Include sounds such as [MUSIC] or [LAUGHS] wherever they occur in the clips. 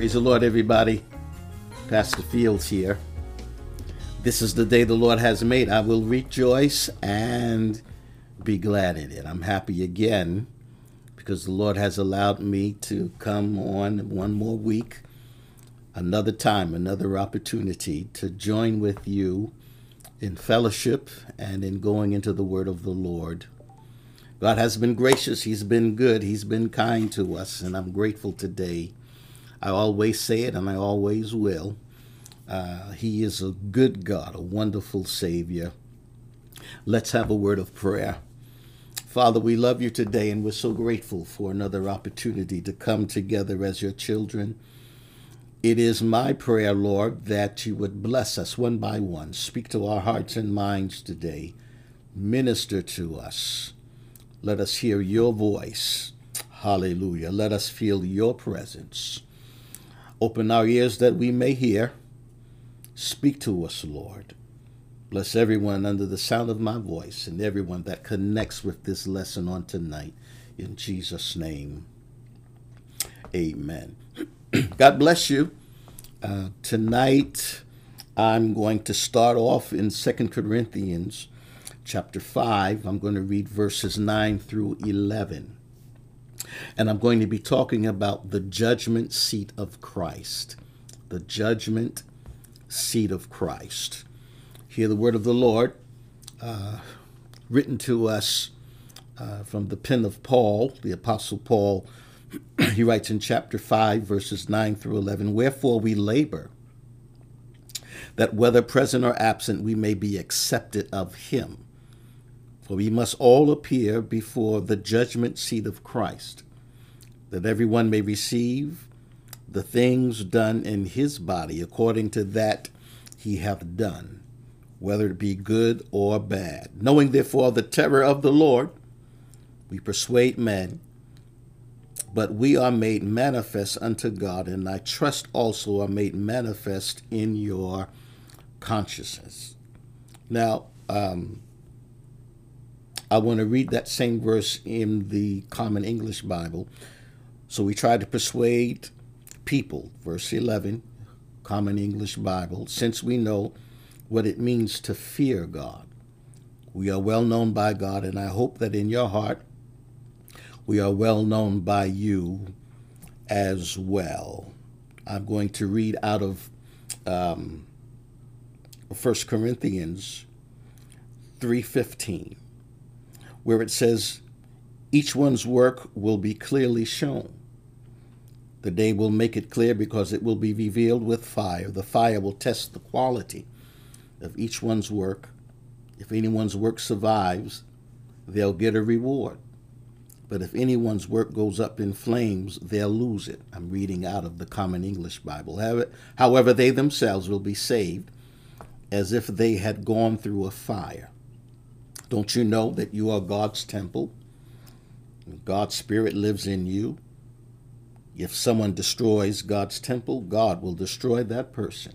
Praise the Lord, everybody. Pastor Fields here. This is the day the Lord has made. I will rejoice and be glad in it. I'm happy again because the Lord has allowed me to come on one more week, another time, another opportunity to join with you in fellowship and in going into the Word of the Lord. God has been gracious, He's been good, He's been kind to us, and I'm grateful today I always say it and I always will. Uh, he is a good God, a wonderful Savior. Let's have a word of prayer. Father, we love you today and we're so grateful for another opportunity to come together as your children. It is my prayer, Lord, that you would bless us one by one. Speak to our hearts and minds today. Minister to us. Let us hear your voice. Hallelujah. Let us feel your presence. Open our ears that we may hear. Speak to us, Lord. Bless everyone under the sound of my voice and everyone that connects with this lesson on tonight. In Jesus' name, amen. [CLEARS THROAT] God bless you. Uh, tonight, I'm going to start off in Second Corinthians chapter 5. I'm going to read verses 9 through 11 and I'm going to be talking about the judgment seat of Christ. The judgment seat of Christ. Hear the word of the Lord uh, written to us uh, from the pen of Paul, the Apostle Paul. [CLEARS THROAT] he writes in chapter 5, verses 9 through 11 Wherefore we labor, that whether present or absent, we may be accepted of him. For we must all appear before the judgment seat of Christ, that everyone may receive the things done in his body according to that he hath done, whether it be good or bad. Knowing therefore the terror of the Lord, we persuade men, but we are made manifest unto God, and I trust also are made manifest in your consciousness. Now, um, I want to read that same verse in the Common English Bible. So we try to persuade people, verse 11, Common English Bible, since we know what it means to fear God. We are well known by God, and I hope that in your heart we are well known by you as well. I'm going to read out of um, 1 Corinthians 3:15 where it says, each one's work will be clearly shown. The day will make it clear because it will be revealed with fire. The fire will test the quality of each one's work. If anyone's work survives, they'll get a reward. But if anyone's work goes up in flames, they'll lose it. I'm reading out of the Common English Bible. However, they themselves will be saved as if they had gone through a fire. Don't you know that you are God's temple? God's Spirit lives in you. If someone destroys God's temple, God will destroy that person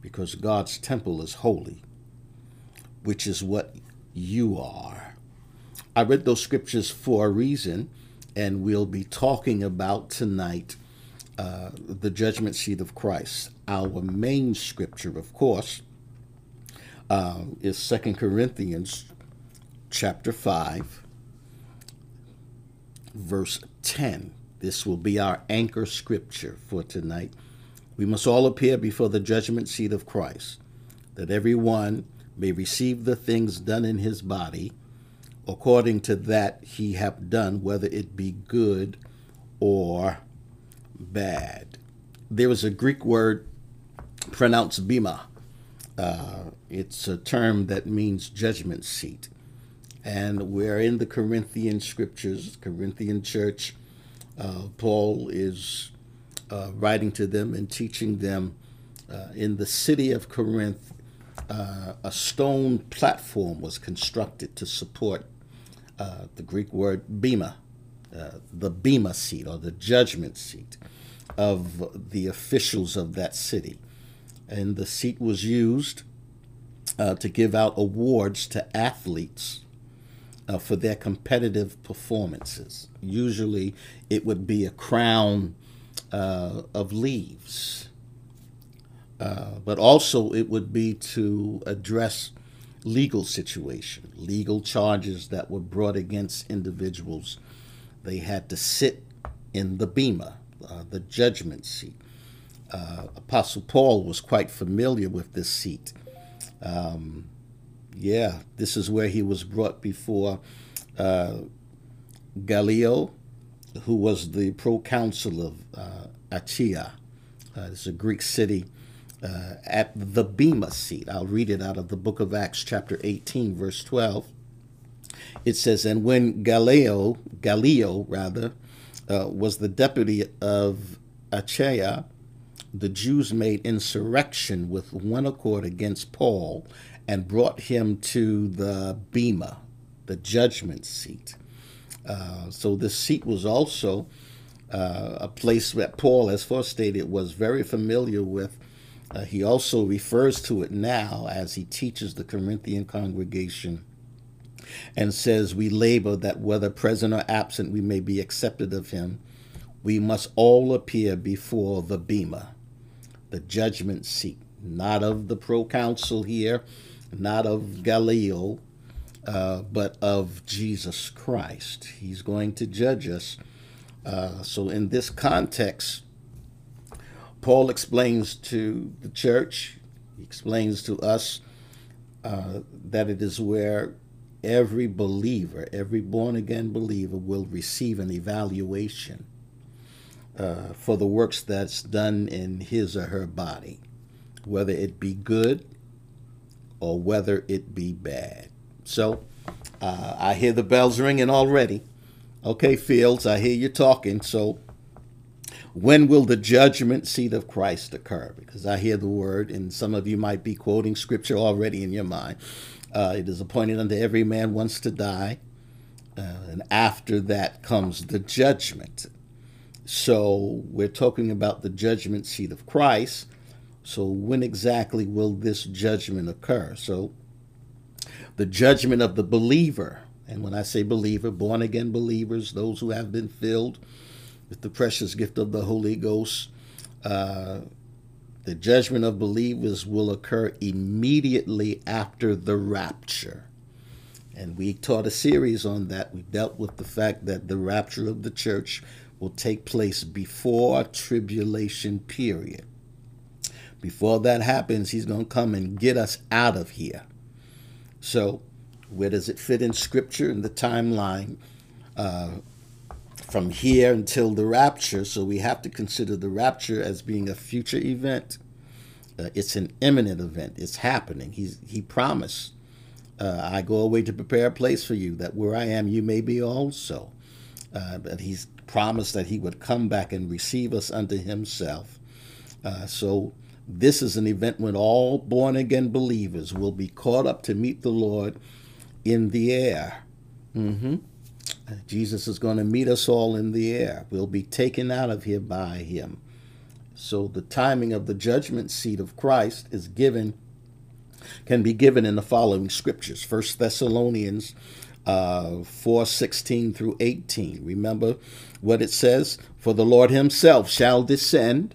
because God's temple is holy, which is what you are. I read those scriptures for a reason, and we'll be talking about tonight uh, the judgment seat of Christ. Our main scripture, of course, uh, is Second Corinthians chapter 5, verse 10. This will be our anchor scripture for tonight. We must all appear before the judgment seat of Christ, that every one may receive the things done in his body according to that he hath done, whether it be good or bad. There is a Greek word pronounced bema. Uh, it's a term that means judgment seat and we're in the Corinthian scriptures, Corinthian church. Uh, Paul is uh, writing to them and teaching them uh, in the city of Corinth. Uh, a stone platform was constructed to support uh, the Greek word bema, uh, the bema seat or the judgment seat. of the officials of that city. And the seat was used uh, to give out awards to athletes for their competitive performances. Usually it would be a crown uh, of leaves, uh, but also it would be to address legal situation, legal charges that were brought against individuals. They had to sit in the bema, uh, the judgment seat. Uh, Apostle Paul was quite familiar with this seat. Um, yeah, this is where he was brought before uh, Gallio, who was the proconsul of uh, Achaia. Uh, it's a Greek city uh, at the Bema seat. I'll read it out of the book of Acts, chapter 18, verse 12. It says, And when Gallio, Gallio rather, uh, was the deputy of Achaia, the Jews made insurrection with one accord against Paul and brought him to the Bema, the judgment seat. Uh, so this seat was also uh, a place that Paul, as first stated, was very familiar with. Uh, he also refers to it now as he teaches the Corinthian congregation and says, We labor that whether present or absent we may be accepted of him. We must all appear before the Bema, the judgment seat, not of the proconsul here, not of Gallio, uh, but of Jesus Christ. He's going to judge us. Uh, so, in this context, Paul explains to the church, he explains to us uh, that it is where every believer, every born again believer, will receive an evaluation uh, for the works that's done in his or her body, whether it be good or whether it be bad. So uh, I hear the bells ringing already. Okay, Fields, I hear you talking. So when will the judgment seat of Christ occur? Because I hear the word, and some of you might be quoting scripture already in your mind. Uh, it is appointed unto every man once to die, uh, and after that comes the judgment. So we're talking about the judgment seat of Christ. So when exactly will this judgment occur? So the judgment of the believer, and when I say believer, born again believers, those who have been filled with the precious gift of the Holy Ghost, uh, the judgment of believers will occur immediately after the rapture. And we taught a series on that. We dealt with the fact that the rapture of the church will take place before tribulation period. Before that happens, he's going to come and get us out of here. So, where does it fit in Scripture in the timeline? Uh, from here until the rapture, so we have to consider the rapture as being a future event. Uh, it's an imminent event. It's happening. He's he promised, uh, "I go away to prepare a place for you, that where I am, you may be also." Uh, but he's promised that he would come back and receive us unto himself. Uh, so this is an event when all born again believers will be caught up to meet the Lord in the air. Mm-hmm. Jesus is going to meet us all in the air. We'll be taken out of here by him. So the timing of the judgment seat of Christ is given, can be given in the following scriptures. First Thessalonians uh, 4 16 through 18. Remember what it says? For the Lord himself shall descend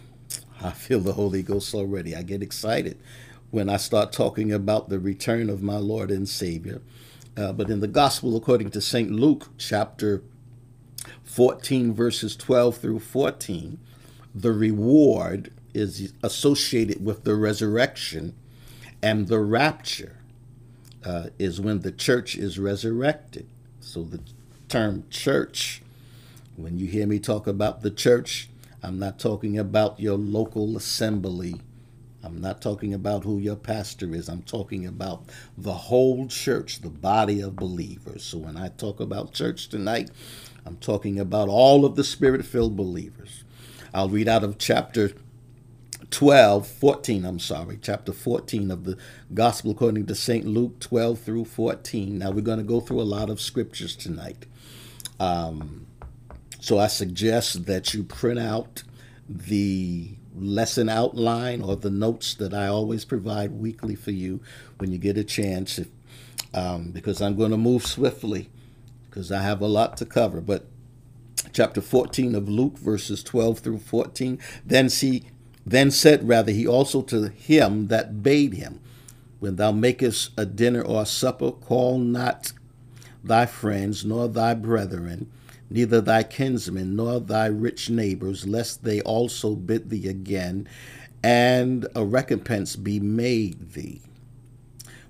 [LAUGHS] I feel the Holy Ghost already. I get excited when I start talking about the return of my Lord and Savior. Uh, but in the Gospel according to St. Luke, chapter 14, verses 12 through 14, the reward is associated with the resurrection, and the rapture uh, is when the church is resurrected. So the term church, when you hear me talk about the church, I'm not talking about your local assembly. I'm not talking about who your pastor is. I'm talking about the whole church, the body of believers. So when I talk about church tonight, I'm talking about all of the spirit filled believers. I'll read out of chapter 12, 14, I'm sorry, chapter 14 of the Gospel according to St. Luke 12 through 14. Now we're going to go through a lot of scriptures tonight. Um, so I suggest that you print out the lesson outline or the notes that I always provide weekly for you when you get a chance, if, um, because I'm going to move swiftly because I have a lot to cover. But chapter 14 of Luke, verses 12 through 14, then see. Then said rather he also to him that bade him, When thou makest a dinner or a supper, call not thy friends, nor thy brethren, neither thy kinsmen nor thy rich neighbors, lest they also bid thee again, and a recompense be made thee.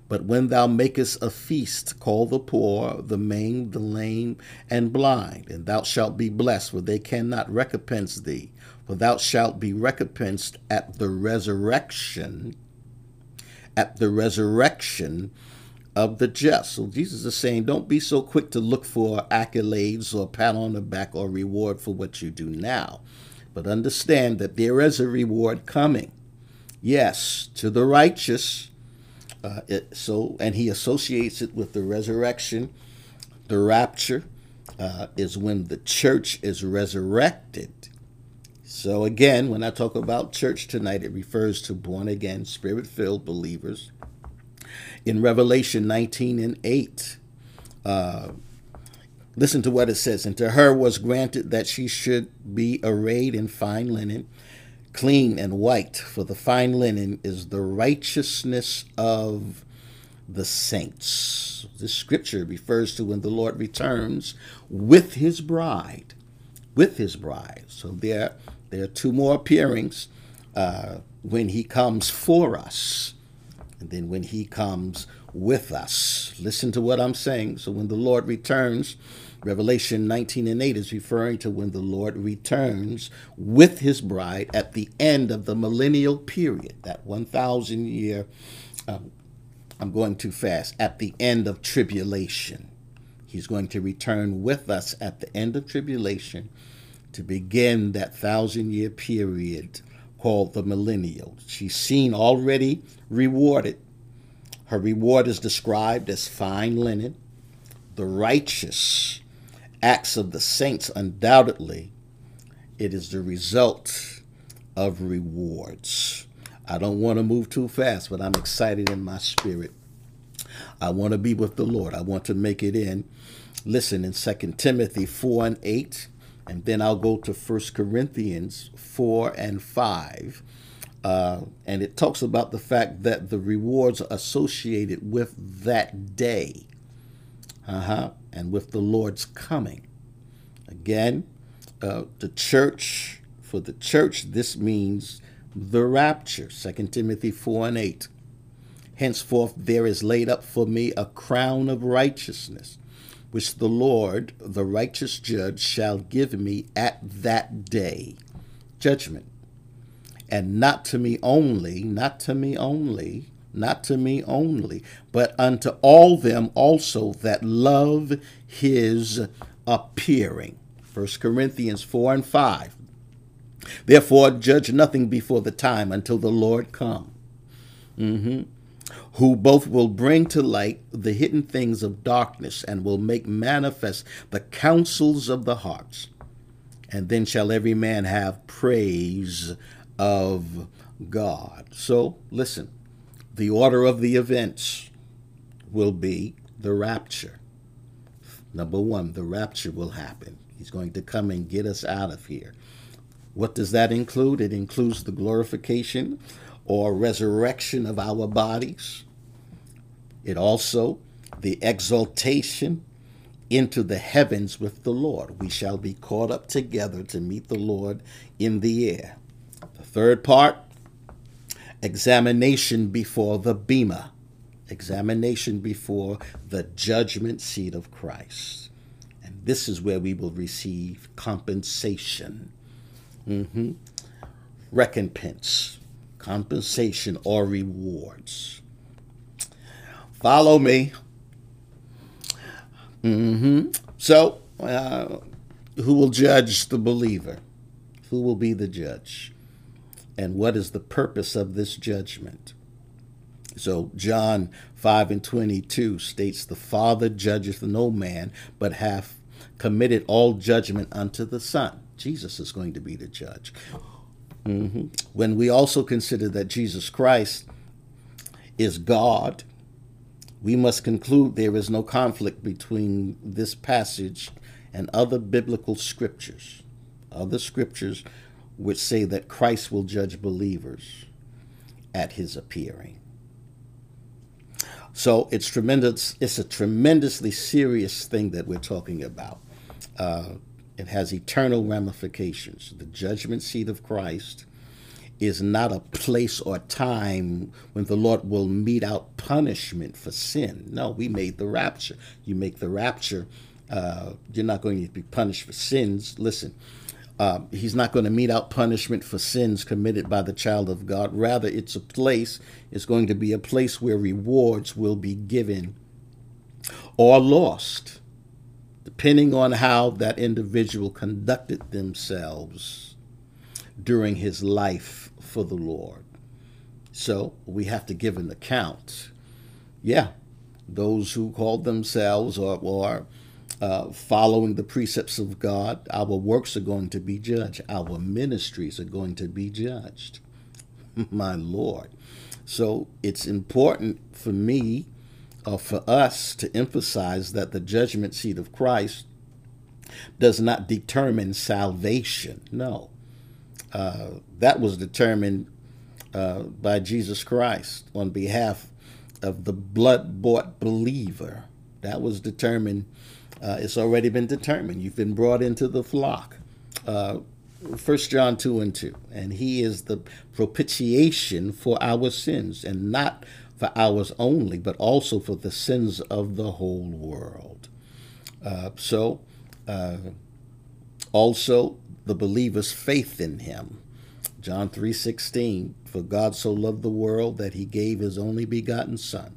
But when thou makest a feast, call the poor, the maimed, the lame, and blind, and thou shalt be blessed, for they cannot recompense thee. For thou shalt be recompensed at the resurrection, at the resurrection of the just. So Jesus is saying, don't be so quick to look for accolades or pat on the back or reward for what you do now. But understand that there is a reward coming. Yes, to the righteous. Uh, it, so, and he associates it with the resurrection. The rapture uh, is when the church is resurrected. So, again, when I talk about church tonight, it refers to born again, spirit filled believers in Revelation 19 and 8. Uh, listen to what it says. And to her was granted that she should be arrayed in fine linen, clean and white, for the fine linen is the righteousness of the saints. This scripture refers to when the Lord returns with his bride. With his bride. So there, there are two more appearings uh, when he comes for us and then when he comes with us. Listen to what I'm saying. So when the Lord returns, Revelation 19 and 8 is referring to when the Lord returns with his bride at the end of the millennial period, that 1,000 year, um, I'm going too fast, at the end of tribulation. He's going to return with us at the end of tribulation to begin that thousand year period called the millennial. She's seen already rewarded. Her reward is described as fine linen. The righteous acts of the saints, undoubtedly, it is the result of rewards. I don't want to move too fast, but I'm excited in my spirit. I want to be with the Lord. I want to make it in. Listen, in 2 Timothy 4 and 8, and then I'll go to 1 Corinthians 4 and 5. Uh, and it talks about the fact that the rewards are associated with that day uh-huh, and with the Lord's coming. Again, uh, the church, for the church, this means the rapture. 2 Timothy 4 and 8. Henceforth there is laid up for me a crown of righteousness which the Lord, the righteous judge, shall give me at that day. Judgment. And not to me only, not to me only, not to me only, but unto all them also that love his appearing. 1 Corinthians 4 and 5. Therefore, judge nothing before the time until the Lord come. Mm-hmm who both will bring to light the hidden things of darkness and will make manifest the counsels of the hearts. And then shall every man have praise of God. So, listen, the order of the events will be the rapture. Number one, the rapture will happen. He's going to come and get us out of here. What does that include? It includes the glorification or resurrection of our bodies. It also the exaltation into the heavens with the Lord. We shall be caught up together to meet the Lord in the air. The third part, examination before the Bema, examination before the judgment seat of Christ. And this is where we will receive compensation Mm-hmm. Recompense, compensation, or rewards. Follow me. Mm-hmm. So, uh, who will judge the believer? Who will be the judge? And what is the purpose of this judgment? So, John 5 and 22 states, The Father judgeth no man, but hath committed all judgment unto the Son. Jesus is going to be the judge. Mm-hmm. When we also consider that Jesus Christ is God, we must conclude there is no conflict between this passage and other biblical scriptures, other scriptures which say that Christ will judge believers at his appearing. So it's tremendous. It's a tremendously serious thing that we're talking about. Uh, it has eternal ramifications. The judgment seat of Christ is not a place or time when the Lord will mete out punishment for sin. No, we made the rapture. You make the rapture, uh, you're not going to be punished for sins. Listen, uh, he's not going to mete out punishment for sins committed by the child of God. Rather, it's a place, it's going to be a place where rewards will be given or lost, depending on how that individual conducted themselves during his life for the Lord. So we have to give an account. Yeah, those who called themselves or, or uh, following the precepts of God, our works are going to be judged. Our ministries are going to be judged. [LAUGHS] My Lord. So it's important for me or for us to emphasize that the judgment seat of Christ does not determine salvation. No. Uh, that was determined uh, by Jesus Christ on behalf of the blood bought believer. That was determined, uh, it's already been determined. You've been brought into the flock. Uh, 1 John 2 and 2. And he is the propitiation for our sins, and not for ours only, but also for the sins of the whole world. Uh, so, uh, also the believer's faith in him. John 3:16 For God so loved the world that he gave his only begotten son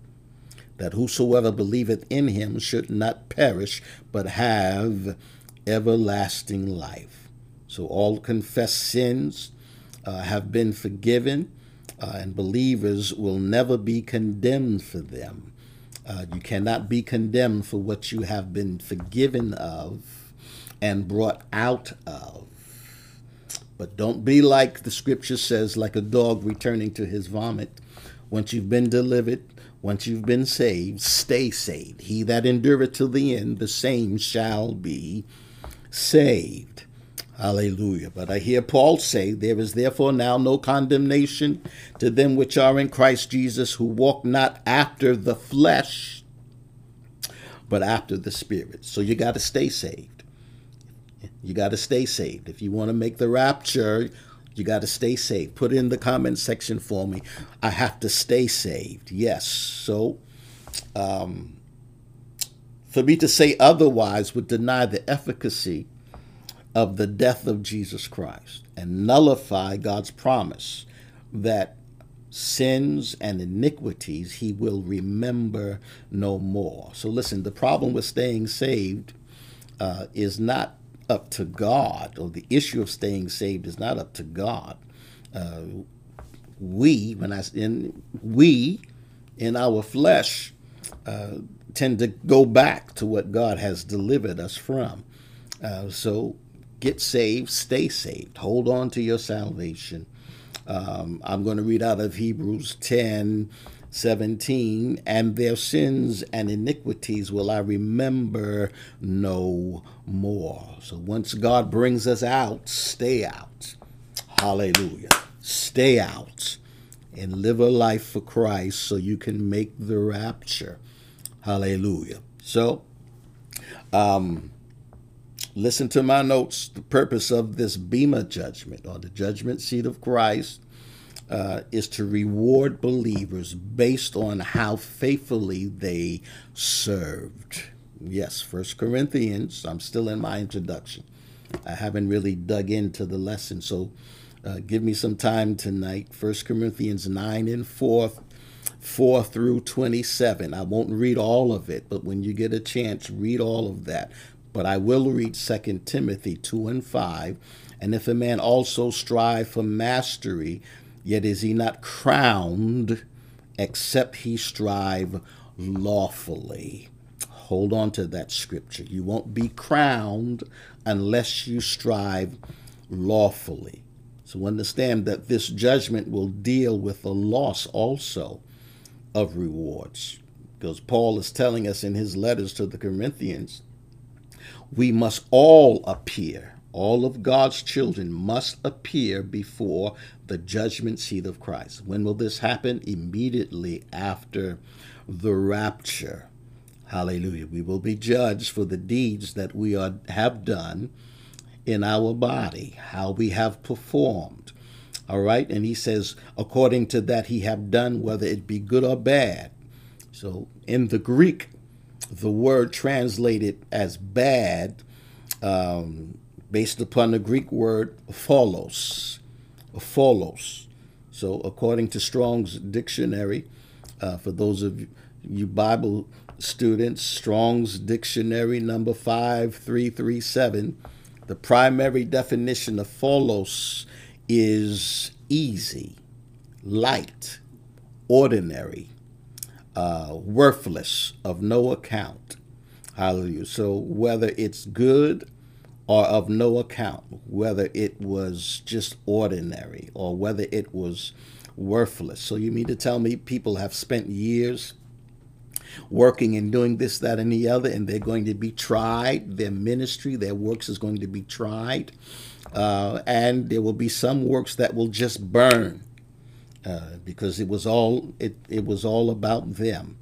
that whosoever believeth in him should not perish but have everlasting life. So all confessed sins uh, have been forgiven uh, and believers will never be condemned for them. Uh, you cannot be condemned for what you have been forgiven of and brought out of. But don't be like the scripture says, like a dog returning to his vomit. Once you've been delivered, once you've been saved, stay saved. He that endureth till the end, the same shall be saved. Hallelujah. But I hear Paul say, There is therefore now no condemnation to them which are in Christ Jesus, who walk not after the flesh, but after the Spirit. So you got to stay saved. You got to stay saved. If you want to make the rapture, you got to stay saved. Put in the comment section for me. I have to stay saved. Yes. So, um, for me to say otherwise would deny the efficacy of the death of Jesus Christ and nullify God's promise that sins and iniquities he will remember no more. So, listen, the problem with staying saved uh, is not up to God, or the issue of staying saved is not up to God. Uh, we, when I in we, in our flesh, uh, tend to go back to what God has delivered us from. Uh, so get saved, stay saved, hold on to your salvation. Um, I'm going to read out of Hebrews 10 17, and their sins and iniquities will I remember no more. So once God brings us out, stay out. Hallelujah. Stay out and live a life for Christ so you can make the rapture. Hallelujah. So, um, listen to my notes. The purpose of this Bema judgment or the judgment seat of Christ uh, is to reward believers based on how faithfully they served. Yes, First Corinthians, I'm still in my introduction. I haven't really dug into the lesson. So uh, give me some time tonight. 1 Corinthians 9 and 4, 4 through 27. I won't read all of it, but when you get a chance, read all of that. But I will read 2 Timothy 2 and 5. And if a man also strive for mastery, yet is he not crowned, except he strive lawfully. Hold on to that scripture. You won't be crowned unless you strive lawfully. So understand that this judgment will deal with the loss also of rewards. Because Paul is telling us in his letters to the Corinthians, we must all appear, all of God's children must appear before the judgment seat of Christ. When will this happen? Immediately after the rapture. Hallelujah. We will be judged for the deeds that we are, have done in our body, how we have performed. All right. And he says, according to that, he have done, whether it be good or bad. So in the Greek, the word translated as bad, um, based upon the Greek word phaulos, phaulos. So according to Strong's dictionary, uh, for those of you Bible students, Strong's Dictionary number 5337, the primary definition of phaulos is easy, light, ordinary, uh, worthless, of no account. Hallelujah. So whether it's good or of no account, whether it was just ordinary or whether it was worthless. So you mean to tell me people have spent years working and doing this, that, and the other, and they're going to be tried. Their ministry, their works is going to be tried. Uh, and there will be some works that will just burn uh, because it was all it, it was all about them.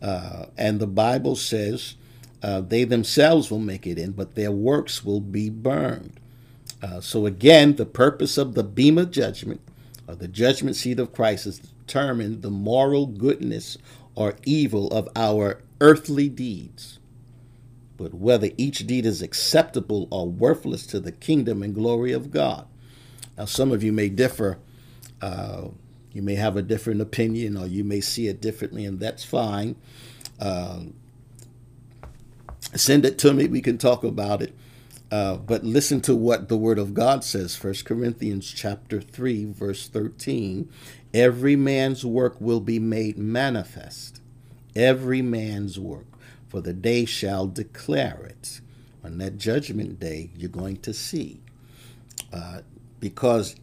Uh, and the Bible says uh, they themselves will make it in, but their works will be burned. Uh, so again, the purpose of the bema judgment, or the judgment seat of Christ, is to determine the moral goodness or evil of our earthly deeds, but whether each deed is acceptable or worthless to the kingdom and glory of God. Now, some of you may differ. Uh, you may have a different opinion, or you may see it differently, and that's fine. Uh, send it to me. We can talk about it. Uh, but listen to what the word of God says. First Corinthians chapter 3, verse 13. Every man's work will be made manifest. Every man's work. For the day shall declare it. On that judgment day, you're going to see. Uh, because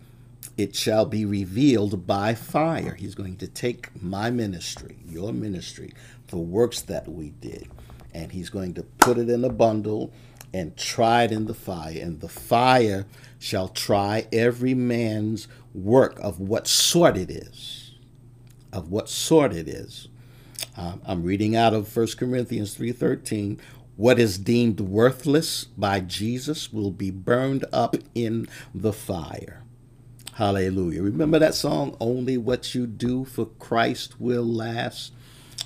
it shall be revealed by fire. He's going to take my ministry, your ministry, the works that we did, and he's going to put it in a bundle and try it in the fire. And the fire shall try every man's work of what sort it is. Of what sort it is. Um, I'm reading out of 1 Corinthians 3:13. What is deemed worthless by Jesus will be burned up in the fire. Hallelujah. Remember that song, Only What You Do for Christ Will Last?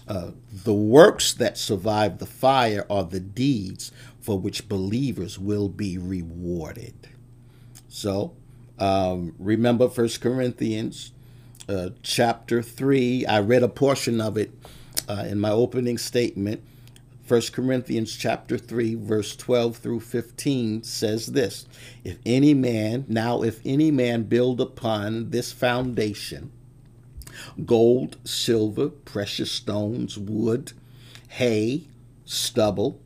Uh, the works that survive the fire are the deeds for which believers will be rewarded. So um, remember First Corinthians uh, chapter 3. I read a portion of it uh, in my opening statement. First Corinthians chapter 3 verse 12 through 15 says this if any man now if any man build upon this foundation gold silver precious stones wood hay stubble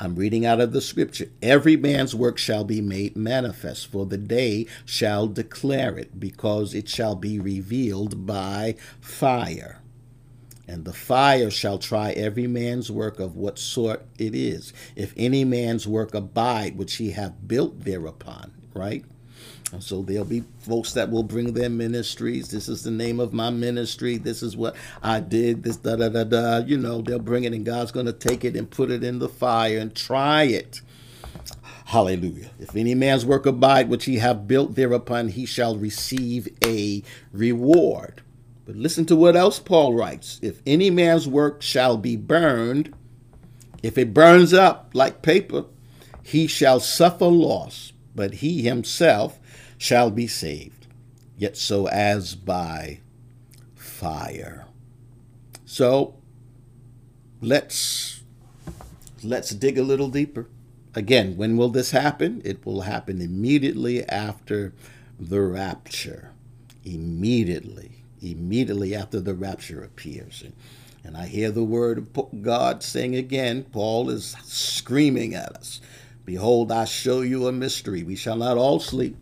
I'm reading out of the scripture. Every man's work shall be made manifest, for the day shall declare it, because it shall be revealed by fire. And the fire shall try every man's work of what sort it is. If any man's work abide, which he have built thereupon, right? And so there'll be folks that will bring their ministries. This is the name of my ministry. This is what I did. This da da da da. You know, they'll bring it, and God's going to take it and put it in the fire and try it. Hallelujah. If any man's work abide which he have built thereupon, he shall receive a reward. But listen to what else Paul writes. If any man's work shall be burned, if it burns up like paper, he shall suffer loss, but he himself shall be saved, yet so as by fire. So let's let's dig a little deeper. Again, when will this happen? It will happen immediately after the rapture. Immediately. Immediately after the rapture appears. And, and I hear the word of God saying again, Paul is screaming at us Behold, I show you a mystery. We shall not all sleep,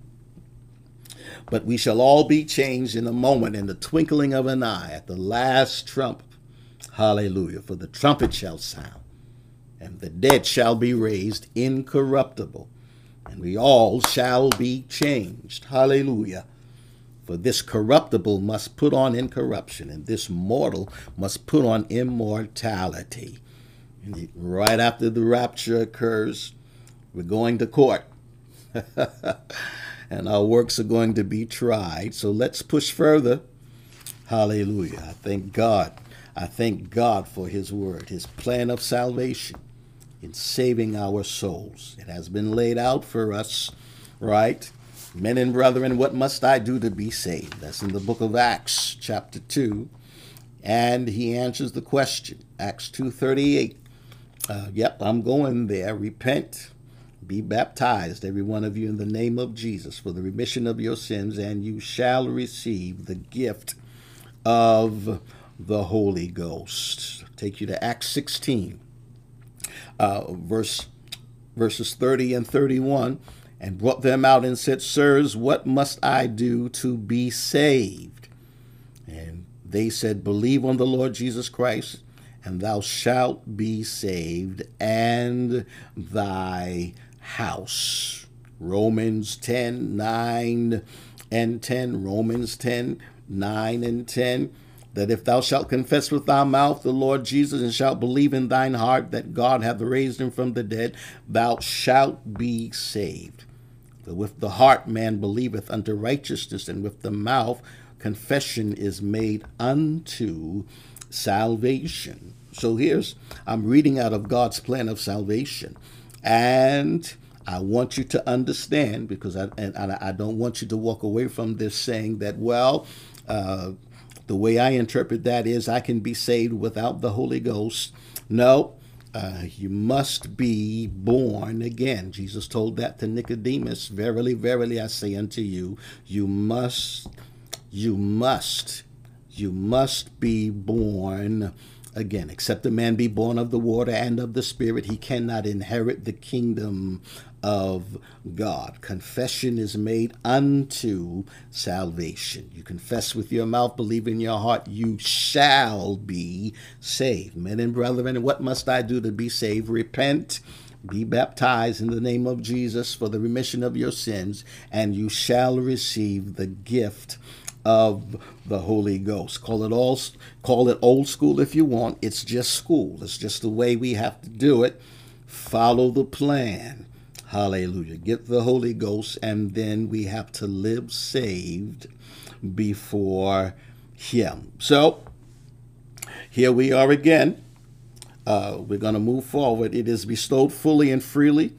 but we shall all be changed in a moment, in the twinkling of an eye, at the last trump. Hallelujah. For the trumpet shall sound, and the dead shall be raised incorruptible, and we all shall be changed. Hallelujah. For this corruptible must put on incorruption, and this mortal must put on immortality. And right after the rapture occurs, we're going to court. [LAUGHS] and our works are going to be tried. So let's push further. Hallelujah. I thank God. I thank God for His word, His plan of salvation in saving our souls. It has been laid out for us, right? Men and brethren, what must I do to be saved? That's in the book of Acts, chapter 2. And he answers the question, Acts 2.38. Uh, yep, I'm going there. Repent, be baptized, every one of you, in the name of Jesus for the remission of your sins, and you shall receive the gift of the Holy Ghost. Take you to Acts 16, uh, verse verses 30 and 31, and brought them out and said, Sirs, what must I do to be saved? And they said, Believe on the Lord Jesus Christ, and thou shalt be saved, and thy house. Romans 10 9 and 10. Romans 10 9 and 10. That if thou shalt confess with thy mouth the Lord Jesus and shalt believe in thine heart that God hath raised him from the dead, thou shalt be saved. With the heart man believeth unto righteousness, and with the mouth confession is made unto salvation. So here's, I'm reading out of God's plan of salvation. And I want you to understand because I and I don't want you to walk away from this saying that well, uh, the way I interpret that is I can be saved without the Holy Ghost. No, uh, you must be born again. Jesus told that to Nicodemus. Verily, verily, I say unto you, you must, you must, you must be born again. Except a man be born of the water and of the Spirit, he cannot inherit the kingdom of God. Confession is made unto salvation. You confess with your mouth, believe in your heart, you shall be saved. Men and brethren, what must I do to be saved? Repent. Be baptized in the name of Jesus for the remission of your sins, and you shall receive the gift of the Holy Ghost. Call it all call it old school if you want. It's just school. It's just the way we have to do it. Follow the plan. Hallelujah. Get the Holy Ghost and then we have to live saved before him. So, here we are again. Uh, we're going to move forward. It is bestowed fully and freely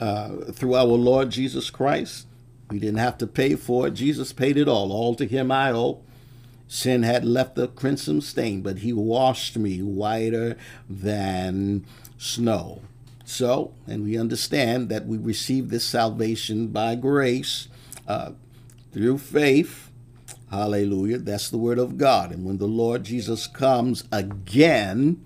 uh, through our Lord Jesus Christ. We didn't have to pay for it. Jesus paid it all. All to him I owe. Sin had left a crimson stain, but he washed me whiter than snow. So, and we understand that we receive this salvation by grace uh, through faith. Hallelujah. That's the word of God. And when the Lord Jesus comes again,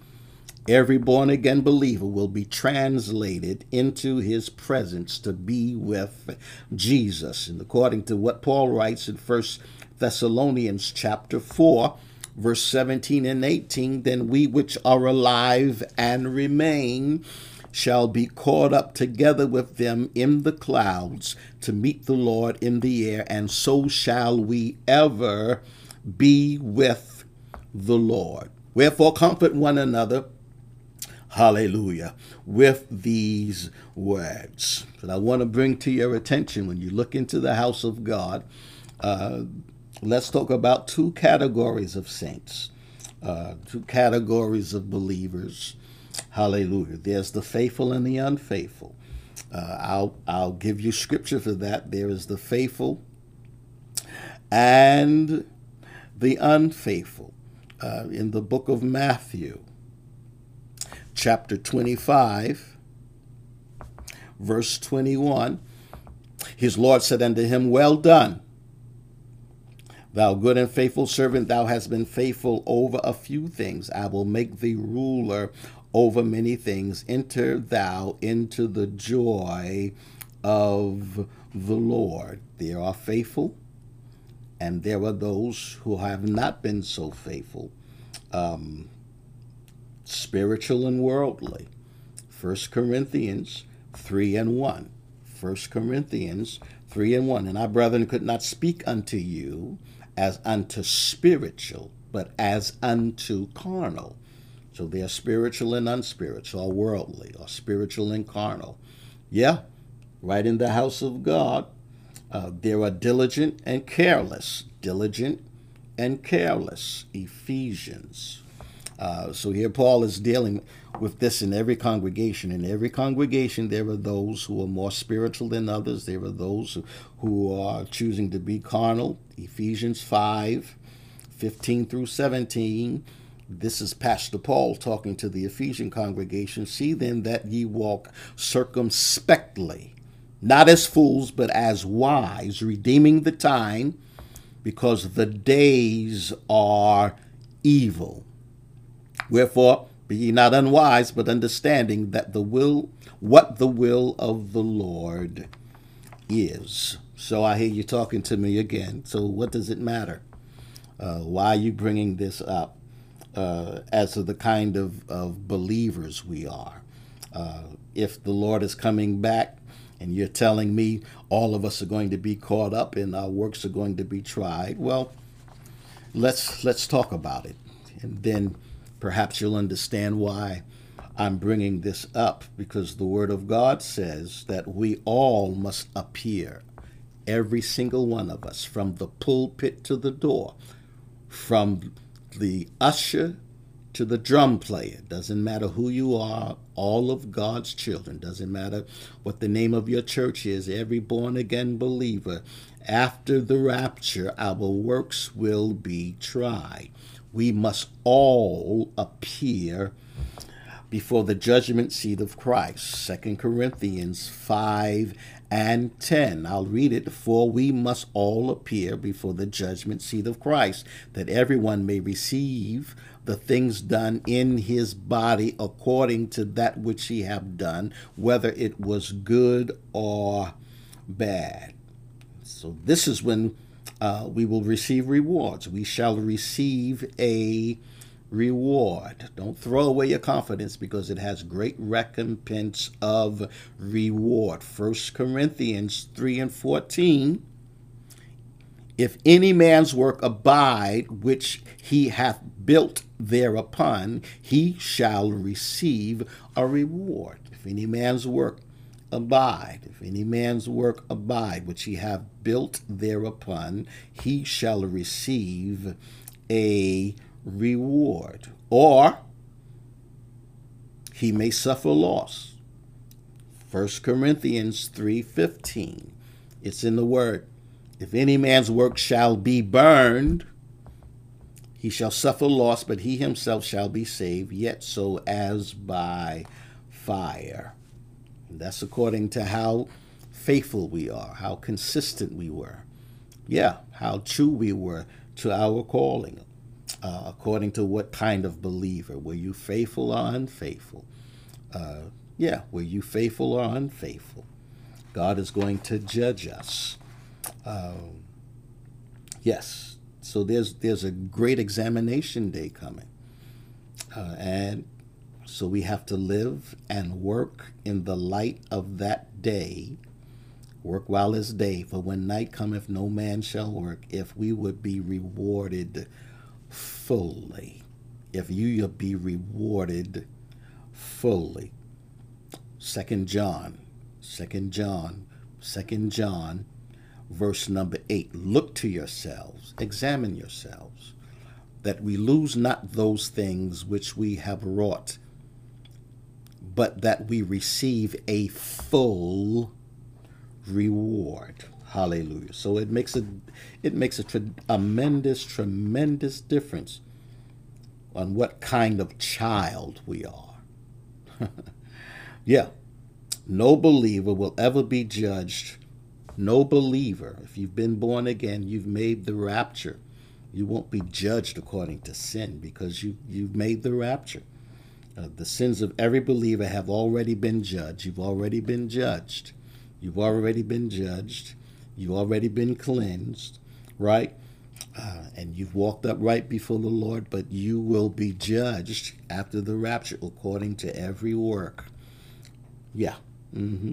Every born again believer will be translated into his presence to be with Jesus. And according to what Paul writes in 1 Thessalonians chapter 4, verse 17 and 18, then we which are alive and remain shall be caught up together with them in the clouds to meet the Lord in the air, and so shall we ever be with the Lord. Wherefore, comfort one another Hallelujah. With these words. That I want to bring to your attention when you look into the house of God. Uh, let's talk about two categories of saints, uh, two categories of believers. Hallelujah. There's the faithful and the unfaithful. Uh, I'll I'll give you scripture for that. There is the faithful and the unfaithful uh, in the book of Matthew, chapter 25, verse 21. His Lord said unto him, Well done, thou good and faithful servant. Thou hast been faithful over a few things. I will make thee ruler over many things. Enter thou into the joy of the Lord. There are faithful, and there are those who have not been so faithful, um, spiritual and worldly. First Corinthians 3 and 1. 1 Corinthians 3 and 1. And our brethren could not speak unto you as unto spiritual, but as unto carnal. So they are spiritual and unspiritual, or worldly, or spiritual and carnal. Yeah, right in the house of God, uh, there are diligent and careless. Diligent and careless. Ephesians. Uh, so here Paul is dealing with this in every congregation. In every congregation, there are those who are more spiritual than others. There are those who, who are choosing to be carnal. Ephesians 5 15 through 17. This is Pastor Paul talking to the Ephesian congregation. See then that ye walk circumspectly, not as fools, but as wise, redeeming the time, because the days are evil. Wherefore, be ye not unwise, but understanding that the will, what the will of the Lord is. So I hear you talking to me again. So what does it matter? Uh, why are you bringing this up? Uh, as to the kind of, of believers we are. Uh, if the Lord is coming back and you're telling me all of us are going to be caught up and our works are going to be tried, well, let's let's talk about it, and then perhaps you'll understand why I'm bringing this up because the Word of God says that we all must appear, every single one of us, from the pulpit to the door, from the usher to the drum player. Doesn't matter who you are, all of God's children. Doesn't matter what the name of your church is, every born again believer. After the rapture, our works will be tried. We must all appear before the judgment seat of Christ. Second Corinthians 5 and 10. I'll read it. For we must all appear before the judgment seat of Christ, that everyone may receive the things done in his body according to that which he have done, whether it was good or bad. So this is when uh, we will receive rewards. We shall receive a reward. Don't throw away your confidence because it has great recompense of reward. 1 Corinthians 3 and 14. If any man's work abide, which he hath built thereupon, he shall receive a reward. If any man's work abide, if any man's work abide, which he hath built thereupon, he shall receive a reward, or he may suffer loss. 1 Corinthians 3:15. It's in the word. If any man's work shall be burned, he shall suffer loss, but he himself shall be saved, yet so as by fire. And that's according to how faithful we are, how consistent we were. Yeah, how true we were to our calling uh, according to what kind of believer. Were you faithful or unfaithful? Uh, yeah, were you faithful or unfaithful? God is going to judge us. Um, yes, so there's there's a great examination day coming, uh, and so we have to live and work in the light of that day. Work while it's day, for when night cometh, no man shall work. If we would be rewarded fully, if you be rewarded fully. Second John, Second John, Second John, verse number eight. Look to yourselves, examine yourselves, that we lose not those things which we have wrought, but that we receive a full reward. Hallelujah. So it makes a it makes a tremendous tremendous difference on what kind of child we are. [LAUGHS] yeah. No believer will ever be judged. No believer, if you've been born again, you've made the rapture. You won't be judged according to sin because you, you've made the rapture. Uh, the sins of every believer have already been judged. You've already been judged. You've already been judged. You've already been cleansed, right? Uh, and you've walked upright before the Lord, but you will be judged after the rapture according to every work. Yeah. Mm-hmm.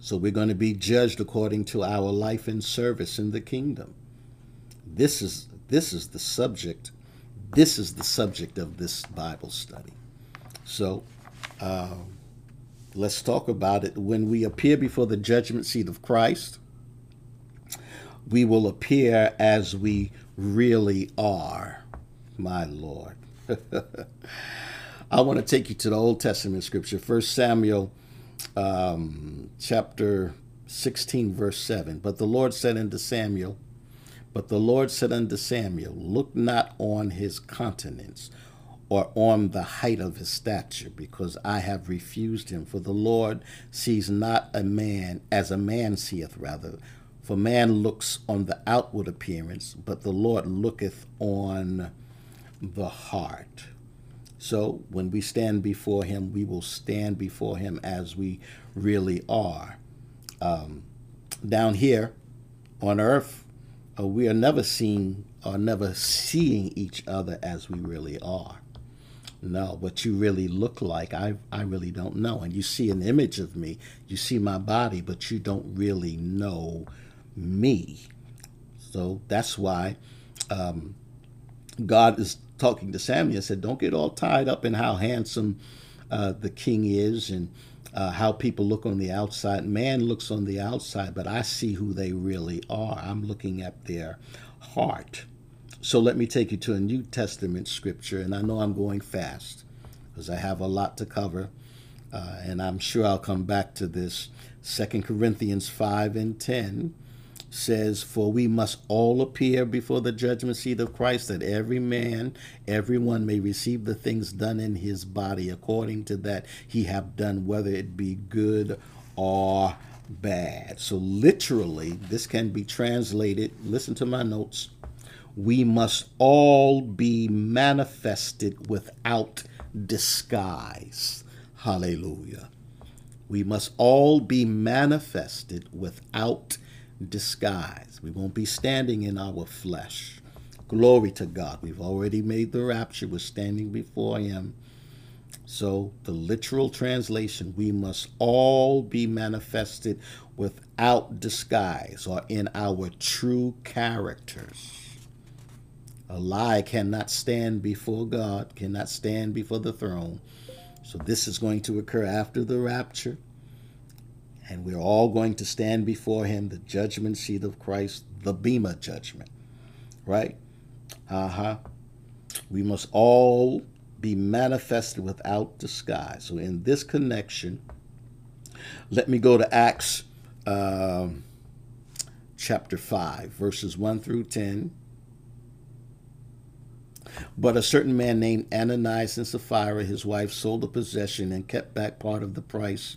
So we're going to be judged according to our life and service in the kingdom. This is this is the subject. This is the subject of this Bible study. So uh, let's talk about it. When we appear before the judgment seat of Christ, we will appear as we really are, my Lord. [LAUGHS] I want to take you to the Old Testament scripture, 1 Samuel um, chapter 16, verse 7. But the Lord said unto Samuel, But the Lord said unto Samuel, Look not on his countenance or on the height of his stature, because I have refused him. For the Lord sees not a man as a man seeth, rather for man looks on the outward appearance, but the Lord looketh on the heart. So when we stand before Him, we will stand before Him as we really are. Um, down here on earth, uh, we are never seeing or never seeing each other as we really are. No, what you really look like, I, I really don't know. And you see an image of me, you see my body, but you don't really know me. So that's why um, God is talking to Samuel. And said, "Don't get all tied up in how handsome uh, the king is and uh, how people look on the outside. Man looks on the outside, but I see who they really are. I'm looking at their heart." So let me take you to a New Testament scripture, and I know I'm going fast because I have a lot to cover, uh, and I'm sure I'll come back to this. Second Corinthians 5 and 10 says, For we must all appear before the judgment seat of Christ, that every man, everyone may receive the things done in his body according to that he have done, whether it be good or bad. So, literally, this can be translated. Listen to my notes. We must all be manifested without disguise. Hallelujah. We must all be manifested without disguise. We won't be standing in our flesh. Glory to God. We've already made the rapture. We're standing before Him. So, the literal translation, we must all be manifested without disguise or in our true characters. A lie cannot stand before God, cannot stand before the throne. So, this is going to occur after the rapture and we're all going to stand before him, the judgment seat of Christ, the Bema judgment, right? Uh huh. We must all be manifested without disguise. So, in this connection, let me go to Acts uh, chapter 5, verses 1 through 10. But a certain man named Ananias and Sapphira, his wife, sold a possession and kept back part of the price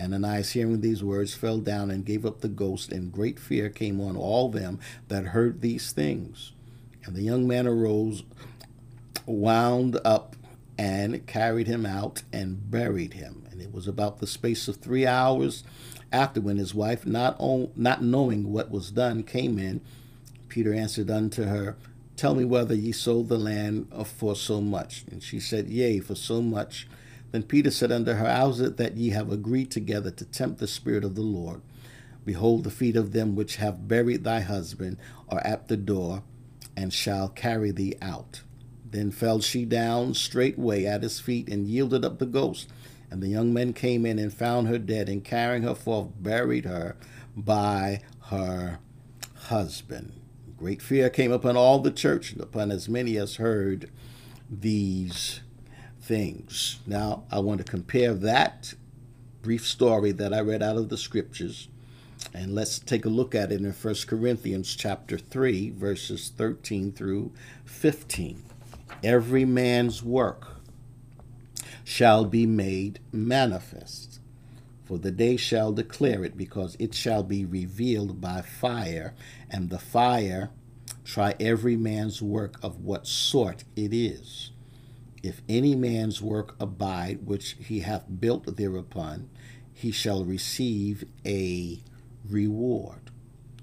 Ananias, hearing these words, fell down and gave up the ghost, and great fear came on all them that heard these things. And the young man arose, wound up, and carried him out and buried him. And it was about the space of three hours after when his wife, not, on, not knowing what was done, came in. Peter answered unto her, Tell me whether ye sold the land for so much. And she said, Yea, for so much Then Peter said unto her, How is it that ye have agreed together to tempt the Spirit of the Lord? Behold, the feet of them which have buried thy husband are at the door, and shall carry thee out. Then fell she down straightway at his feet, and yielded up the ghost. And the young men came in and found her dead, and carrying her forth, buried her by her husband. Great fear came upon all the church, and upon as many as heard these things. Now, I want to compare that brief story that I read out of the scriptures, and let's take a look at it in 1 Corinthians chapter 3, verses 13 through 15. Every man's work shall be made manifest. For the day shall declare it, because it shall be revealed by fire, and the fire try every man's work of what sort it is. If any man's work abide, which he hath built thereupon, he shall receive a reward.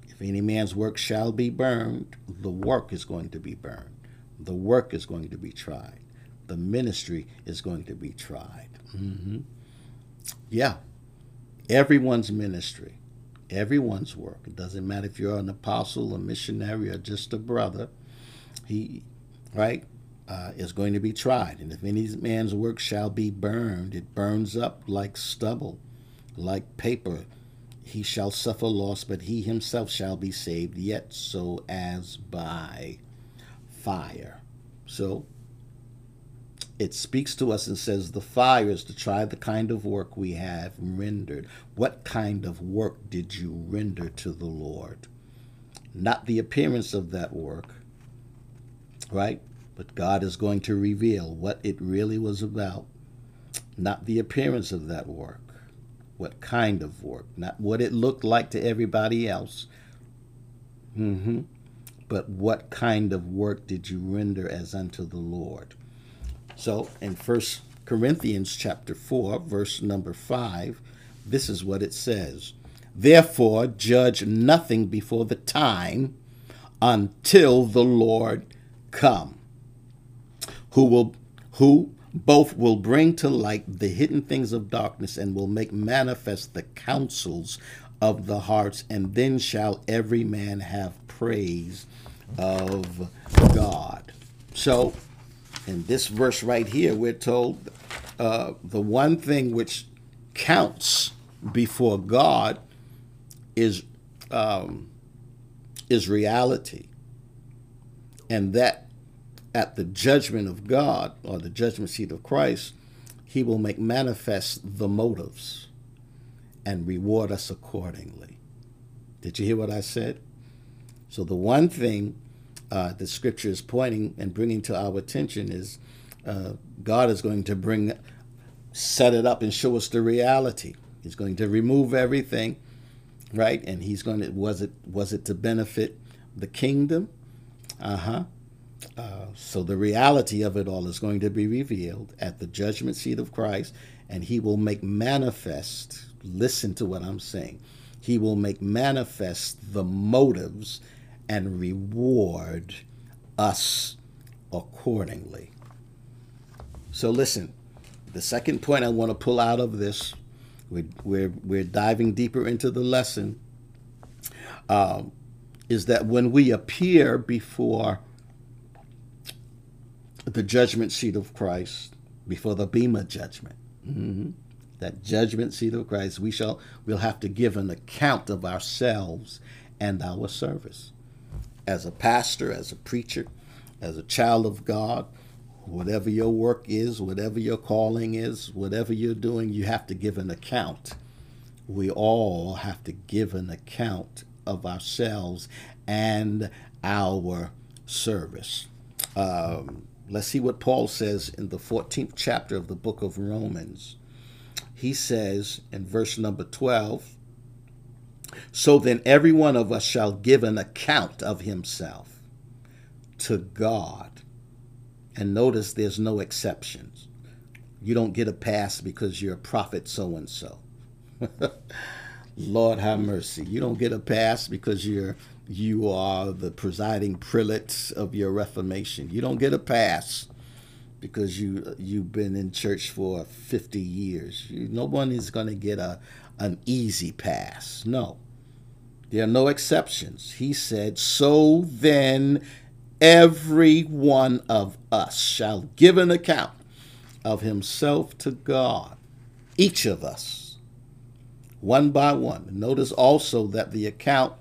If any man's work shall be burned, the work is going to be burned. The work is going to be tried. The ministry is going to be tried. Mm-hmm. Yeah. Everyone's ministry, everyone's work. It doesn't matter if you're an apostle, a missionary, or just a brother. He, right, uh, is going to be tried. And if any man's work shall be burned, it burns up like stubble, like paper. He shall suffer loss, but he himself shall be saved, yet so as by fire. So it speaks to us and says the fire is to try the kind of work we have rendered. What kind of work did you render to the Lord? Not the appearance of that work, right? But God is going to reveal what it really was about. Not the appearance of that work, what kind of work, not what it looked like to everybody else. Mm-hmm. But what kind of work did you render as unto the Lord? So in First Corinthians chapter 4, verse number 5, this is what it says. Therefore judge nothing before the time until the Lord come, who will who both will bring to light the hidden things of darkness and will make manifest the counsels of the hearts, and then shall every man have praise of God. So in this verse right here, we're told uh, the one thing which counts before God is um, is reality, and that at the judgment of God or the judgment seat of Christ, He will make manifest the motives and reward us accordingly. Did you hear what I said? So the one thing uh, the scripture is pointing and bringing to our attention is uh, God is going to bring, set it up and show us the reality. He's going to remove everything, right? And he's going to was it was it to benefit the kingdom? Uh-huh. Uh, so the reality of it all is going to be revealed at the judgment seat of Christ, and he will make manifest. Listen to what I'm saying. He will make manifest the motives and reward us accordingly. So, listen, the second point I want to pull out of this, we're, we're, we're diving deeper into the lesson, um, is that when we appear before the judgment seat of Christ, before the Bema judgment, mm-hmm, that judgment seat of Christ, we shall we'll have to give an account of ourselves and our service as a pastor, as a preacher, as a child of God, whatever your work is, whatever your calling is, whatever you're doing, you have to give an account. We all have to give an account of ourselves and our service. Um, let's see what Paul says in the 14th chapter of the book of Romans. He says in verse number 12, so then every one of us shall give an account of himself to God. And notice there's no exceptions. You don't get a pass because you're a prophet so and so. Lord have mercy. You don't get a pass because you're you are the presiding prelate of your reformation. You don't get a pass because you you've been in church for 50 years. You, no one is going to get a an easy pass. No. There are no exceptions. He said, "So then every one of us shall give an account of himself to God, each of us, one by one." Notice also that the account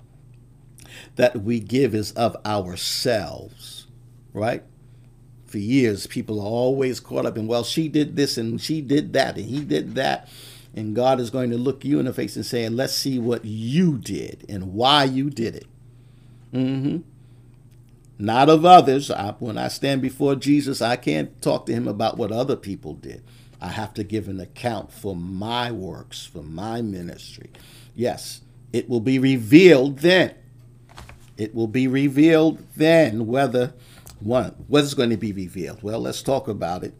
that we give is of ourselves, right? For years, people are always caught up in, well, she did this and she did that and he did that. And God is going to look you in the face and say, let's see what you did and why you did it. Mm-hmm. Not of others. I, when I stand before Jesus, I can't talk to him about what other people did. I have to give an account for my works, for my ministry. Yes, it will be revealed then it will be revealed then whether one what's going to be revealed. Well, let's talk about it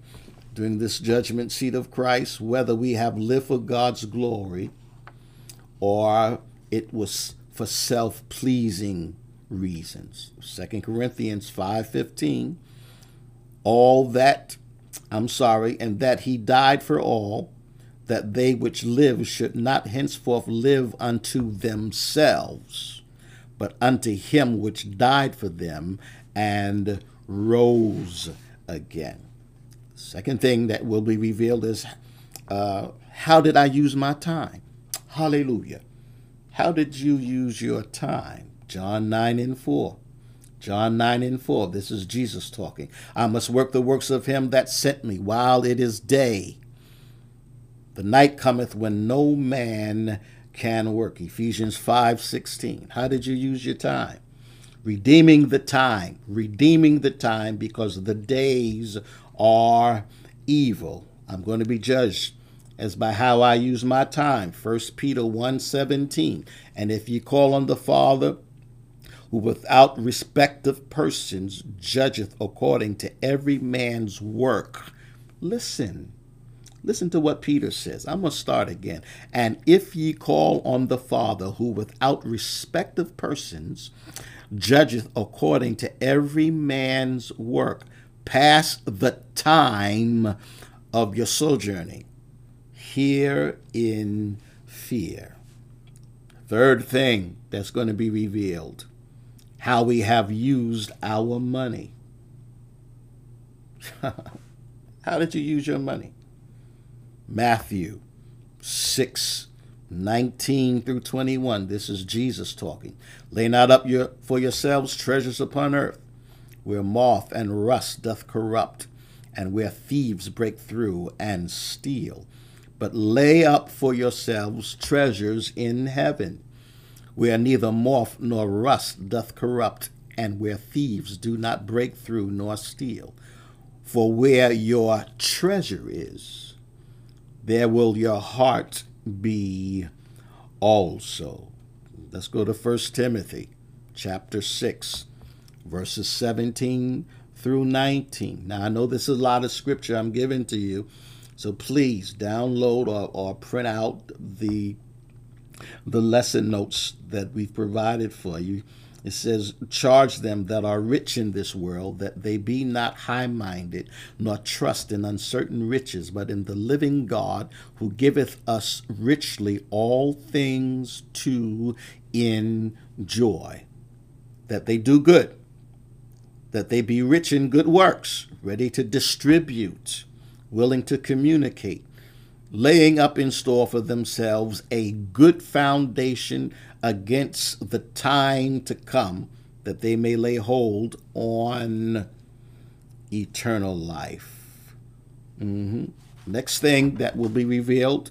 during this judgment seat of Christ, whether we have lived for God's glory or it was for self-pleasing reasons. Second Corinthians 5:15 all that I'm sorry, and that he died for all that they which live should not henceforth live unto themselves but unto him which died for them and rose again. Second thing that will be revealed is uh, how did I use my time? Hallelujah. How did you use your time? John 9 and 4. John 9 and 4. This is Jesus talking. I must work the works of him that sent me while it is day. The night cometh when no man can work. Ephesians 5:16. How did you use your time? Redeeming the time, redeeming the time because the days are evil. I'm going to be judged as by how I use my time. 1 Peter 1:17. And if ye call on the Father who without respect of persons judgeth according to every man's work. Listen, Listen to what Peter says. I'm going to start again. And if ye call on the Father, who without respect of persons judgeth according to every man's work, pass the time of your sojourning here in fear. Third thing that's going to be revealed how we have used our money. [LAUGHS] how did you use your money? Matthew 6 19 through 21. This is Jesus talking. Lay not up your, for yourselves treasures upon earth, where moth and rust doth corrupt, and where thieves break through and steal. But lay up for yourselves treasures in heaven, where neither moth nor rust doth corrupt, and where thieves do not break through nor steal. For where your treasure is, there will your heart be also. Let's go to 1 Timothy chapter 6, verses 17 through 19. Now, I know this is a lot of scripture I'm giving to you, so please download or, or print out the, the lesson notes that we've provided for you it says, Charge them that are rich in this world, that they be not high minded, nor trust in uncertain riches, but in the living God, who giveth us richly all things to enjoy. That they do good, that they be rich in good works, ready to distribute, willing to communicate, laying up in store for themselves a good foundation against the time to come, that they may lay hold on eternal life. Mm-hmm. Next thing that will be revealed,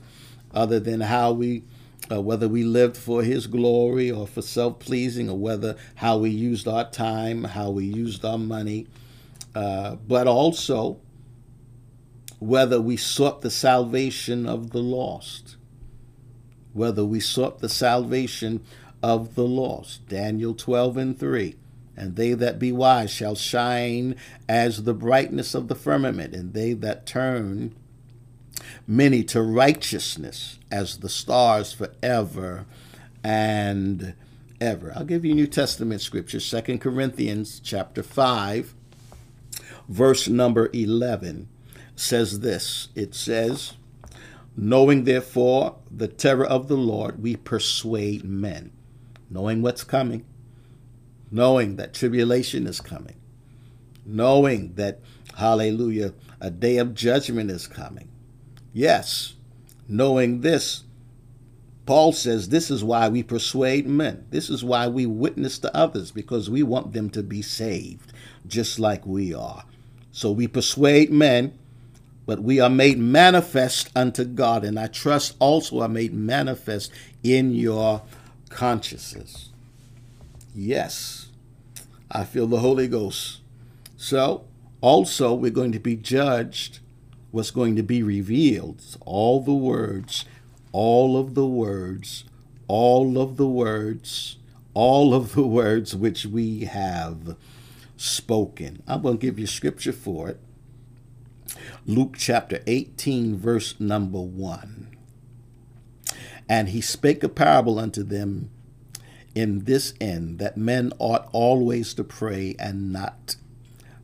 other than how we, uh, whether we lived for His glory or for self-pleasing, or whether how we used our time, how we used our money, uh, but also whether we sought the salvation of the lost whether we sought the salvation of the lost. Daniel 12 and 3. And they that be wise shall shine as the brightness of the firmament, and they that turn many to righteousness as the stars forever and ever. I'll give you New Testament scripture, 2 Corinthians chapter 5, verse number 11 says this it says, Knowing therefore the terror of the Lord, we persuade men. Knowing what's coming, knowing that tribulation is coming, knowing that, hallelujah, a day of judgment is coming. Yes, knowing this, Paul says this is why we persuade men. This is why we witness to others, because we want them to be saved, just like we are. So we persuade men, but we are made manifest unto God, and I trust also are made manifest in your consciousness. Yes, I feel the Holy Ghost. So, also, we're going to be judged, what's going to be revealed. All the words all of the words, all of the words, all of the words which we have spoken. I'm going to give you scripture for it. Luke chapter 18, verse number 1. And he spake a parable unto them in this end that men ought always to pray and not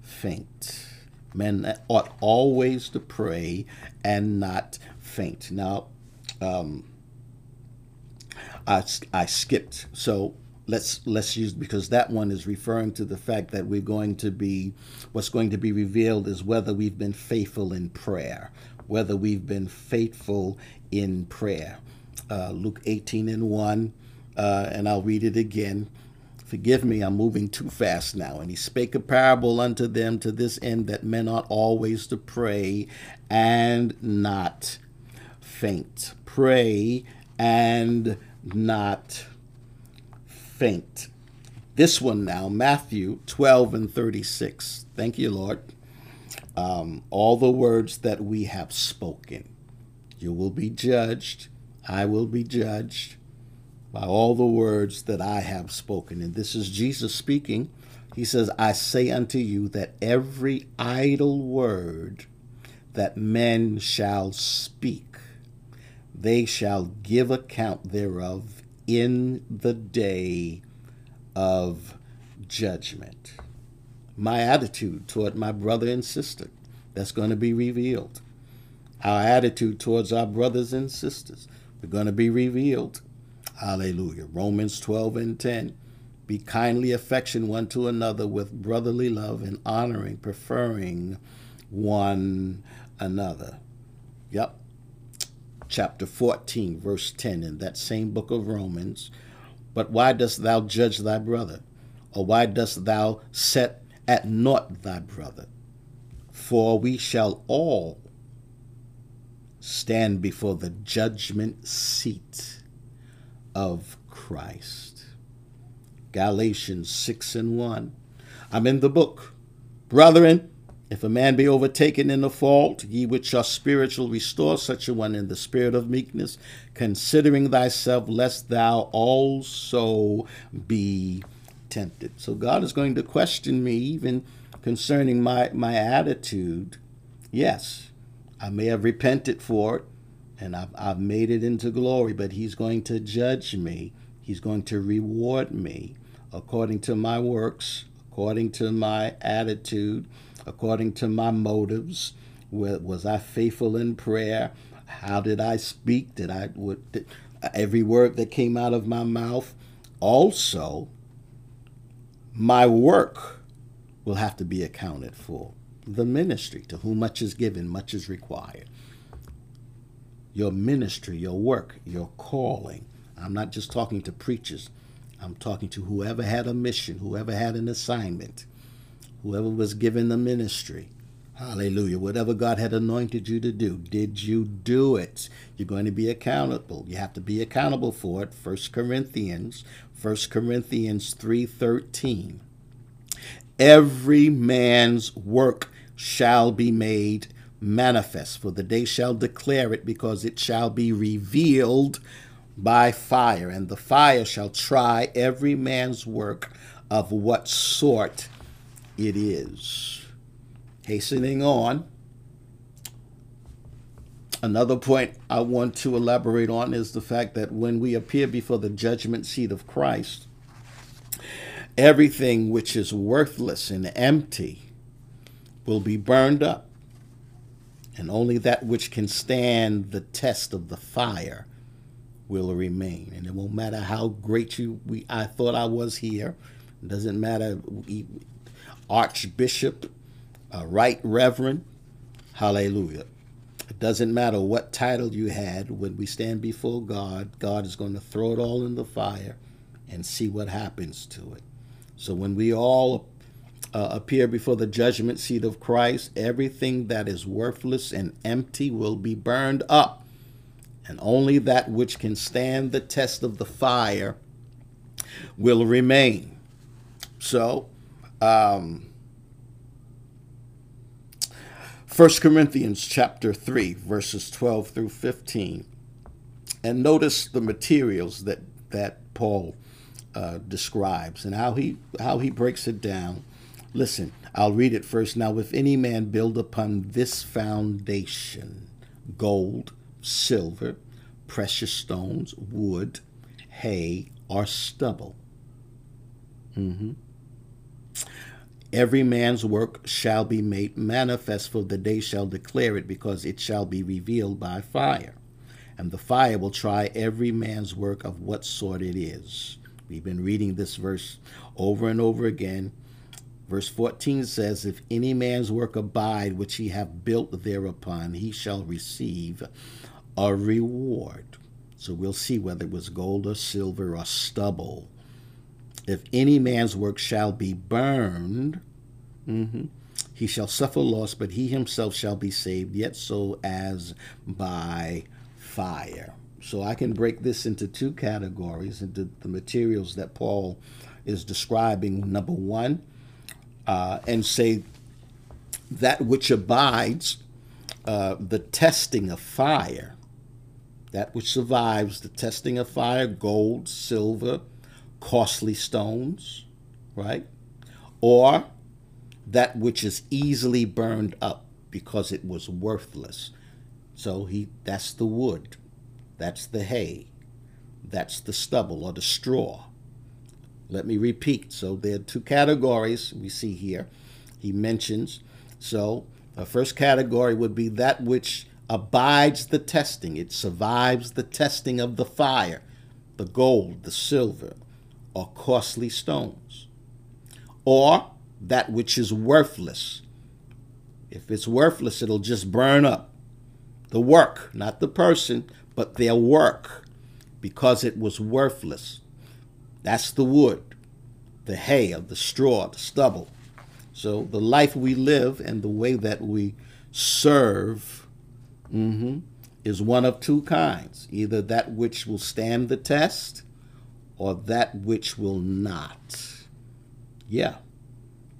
faint. Men ought always to pray and not faint. Now, um, I, I skipped. So let's let's use because that one is referring to the fact that we're going to be what's going to be revealed is whether we've been faithful in prayer, whether we've been faithful in prayer. Uh, Luke 18 and 1, uh, and I'll read it again. Forgive me, I'm moving too fast now. And he spake a parable unto them to this end that men ought always to pray and not faint. Pray and not faint. This one now, Matthew 12 and 36. Thank you, Lord. Um, all the words that we have spoken. You will be judged. I will be judged by all the words that I have spoken. And this is Jesus speaking. He says, I say unto you that every idle word that men shall speak, they shall give account thereof in the day of judgment. My attitude toward my brother and sister, that's going to be revealed. Our attitude towards our brothers and sisters—we're going to be revealed. Hallelujah. Romans 12 and 10. Be kindly affection one to another with brotherly love and honoring, preferring one another. Yep chapter 14, verse 10, in that same book of Romans. But why dost thou judge thy brother? Or why dost thou set at naught thy brother? For we shall all stand before the judgment seat of Christ. Galatians 6 and 1. I'm in the book. Brethren, if a man be overtaken in a fault, ye which are spiritual, restore such a one in the spirit of meekness, considering thyself, lest thou also be tempted. So God is going to question me even concerning my, my attitude. Yes, I may have repented for it and I've, I've made it into glory, but He's going to judge me. He's going to reward me according to my works, according to my attitude according to my motives. Was I faithful in prayer? How did I speak? Did I did, every word that came out of my mouth? Also, my work will have to be accounted for. The ministry, to whom much is given, much is required. Your ministry, your work, your calling. I'm not just talking to preachers. I'm talking to whoever had a mission, whoever had an assignment whoever was given the ministry. Hallelujah. Whatever God had anointed you to do, did you do it? You're going to be accountable. You have to be accountable for it. 1 Corinthians, 1 Corinthians 3:13. Every man's work shall be made manifest, for the day shall declare it, because it shall be revealed by fire, and the fire shall try every man's work of what sort it is. Hastening on, another point I want to elaborate on is the fact that when we appear before the judgment seat of Christ, everything which is worthless and empty will be burned up, and only that which can stand the test of the fire will remain. And it won't matter how great you we I thought I was here. It doesn't matter Archbishop, uh, Right Reverend, Hallelujah. It doesn't matter what title you had. When we stand before God, God is going to throw it all in the fire and see what happens to it. So when we all uh, appear before the judgment seat of Christ, everything that is worthless and empty will be burned up, and only that which can stand the test of the fire will remain. So, um, 1 Corinthians chapter 3, verses 12 through 15. And notice the materials that, that Paul uh, describes and how he how he breaks it down. Listen, I'll read it first. Now, if any man build upon this foundation gold, silver, precious stones, wood, hay, or stubble. Mm-hmm. Every man's work shall be made manifest, for the day shall declare it, because it shall be revealed by fire. And the fire will try every man's work of what sort it is. We've been reading this verse over and over again. Verse 14 says, If any man's work abide which he have built thereupon, he shall receive a reward. So we'll see whether it was gold or silver or stubble. If any man's work shall be burned, mm-hmm, he shall suffer loss, but he himself shall be saved, yet so as by fire. So I can break this into two categories into the materials that Paul is describing. Number one, uh, and say that which abides uh, the testing of fire, that which survives the testing of fire, gold, silver, costly stones, right? Or that which is easily burned up because it was worthless. So he that's the wood. That's the hay. That's the stubble or the straw. Let me repeat. So there are two categories we see here. He mentions. So the first category would be that which abides the testing. It survives the testing of the fire, the gold, the silver, or costly stones. Or that which is worthless. If it's worthless, it'll just burn up. The work, not the person, but their work because it was worthless. That's the wood, the hay, of the straw, the stubble. So the life we live and the way that we serve mm-hmm, is one of two kinds either that which will stand the test or that which will not. Yeah.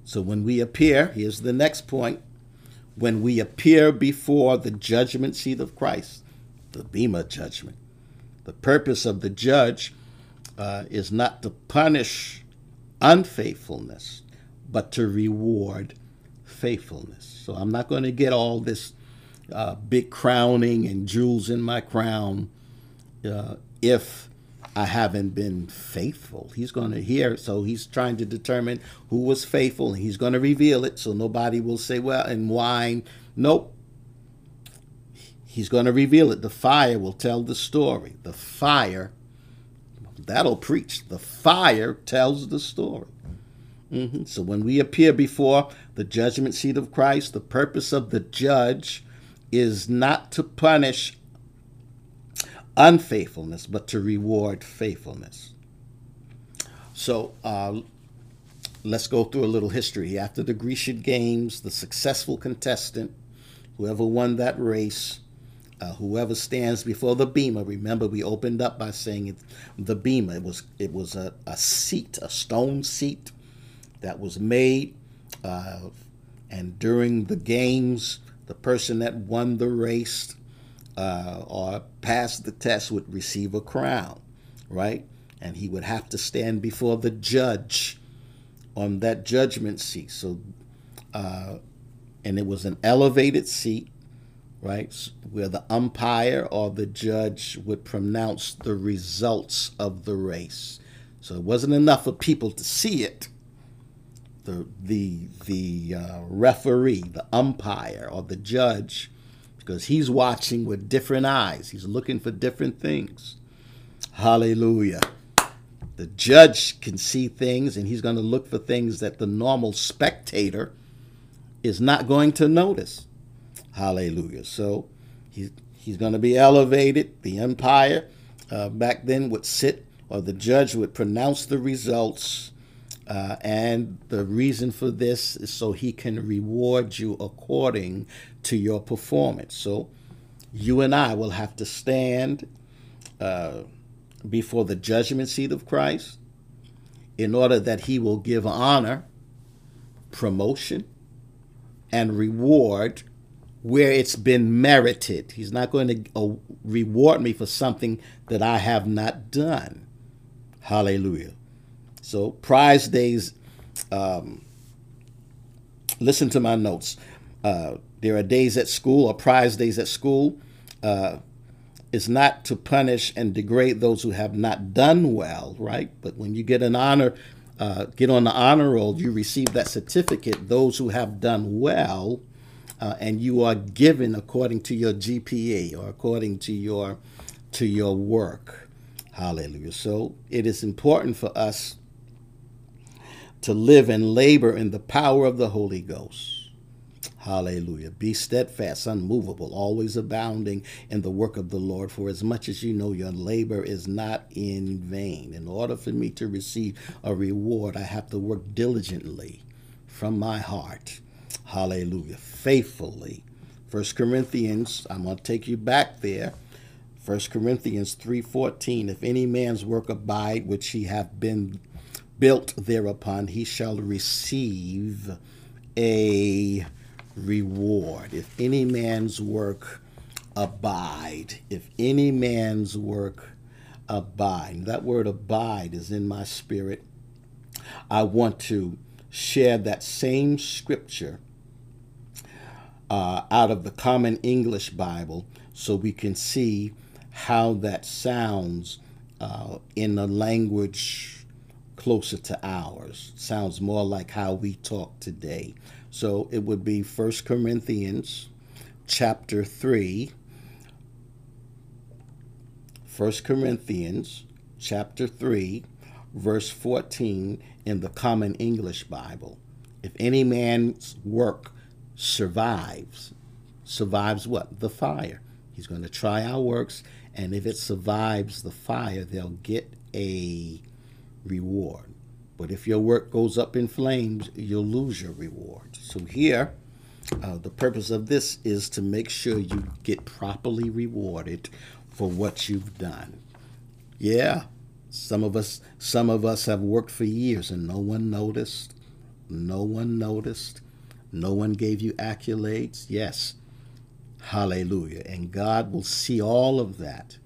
So when we appear, here's the next point when we appear before the judgment seat of Christ, the Bema judgment. The purpose of the judge uh, is not to punish unfaithfulness, but to reward faithfulness. So I'm not going to get all this uh, big crowning and jewels in my crown uh, if I haven't been faithful. He's going to hear, so he's trying to determine who was faithful, and he's going to reveal it so nobody will say, well, and wine. Nope. He's going to reveal it. The fire will tell the story. The fire, that'll preach. The fire tells the story. Mm-hmm. So when we appear before the judgment seat of Christ, the purpose of the judge is not to punish unfaithfulness, but to reward faithfulness. So uh, let's go through a little history. After the Grecian Games, the successful contestant, whoever won that race, uh, whoever stands before the bema. Remember, we opened up by saying it, the bema. It was it was a, a seat, a stone seat that was made, uh, and during the games, the person that won the race uh, or pass the test would receive a crown, right? And he would have to stand before the judge on that judgment seat. So, uh, and it was an elevated seat right? Where the umpire or the judge would pronounce the results of the race. So it wasn't enough for people to see it. the the the uh, referee, the umpire, or the judge, because he's watching with different eyes. He's looking for different things. Hallelujah. The judge can see things, and he's going to look for things that the normal spectator is not going to notice. Hallelujah. So he's he's going to be elevated. The umpire uh, back then would sit, or the judge would pronounce the results uh, and the reason for this is so he can reward you according to your performance. So you and I will have to stand uh, before the judgment seat of Christ in order that he will give honor, promotion, and reward where it's been merited. He's not going to uh, reward me for something that I have not done. Hallelujah. So prize days, um, listen to my notes. Uh, there are days at school or prize days at school. Uh, is not to punish and degrade those who have not done well, right? But when you get an honor, uh, get on the honor roll, you receive that certificate. Those who have done well, uh, and you are given according to your GPA or according to your to your work. Hallelujah. So it is important for us to live and labor in the power of the Holy Ghost. Hallelujah. Be steadfast, unmovable, always abounding in the work of the Lord, for as much as you know your labor is not in vain. In order for me to receive a reward, I have to work diligently from my heart. Hallelujah. Faithfully. First Corinthians, I'm going to take you back there. First Corinthians 3:14 If any man's work abide which he hath been built thereupon, he shall receive a reward. If any man's work abide, if any man's work abide, that word abide is in my spirit. I want to share that same scripture uh, out of the Common English Bible so we can see how that sounds uh, in the language closer to ours. Sounds more like how we talk today. So it would be 1 Corinthians chapter 3. 1 Corinthians chapter 3, verse 14 in the Common English Bible. If any man's work survives, survives what? The fire. He's going to try our works, and if it survives the fire, they'll get a reward. But if your work goes up in flames, you'll lose your reward. So here, uh, the purpose of this is to make sure you get properly rewarded for what you've done. Yeah, some of us some of us have worked for years and no one noticed. No one noticed. No one gave you accolades. Yes. Hallelujah. And God will see all of that.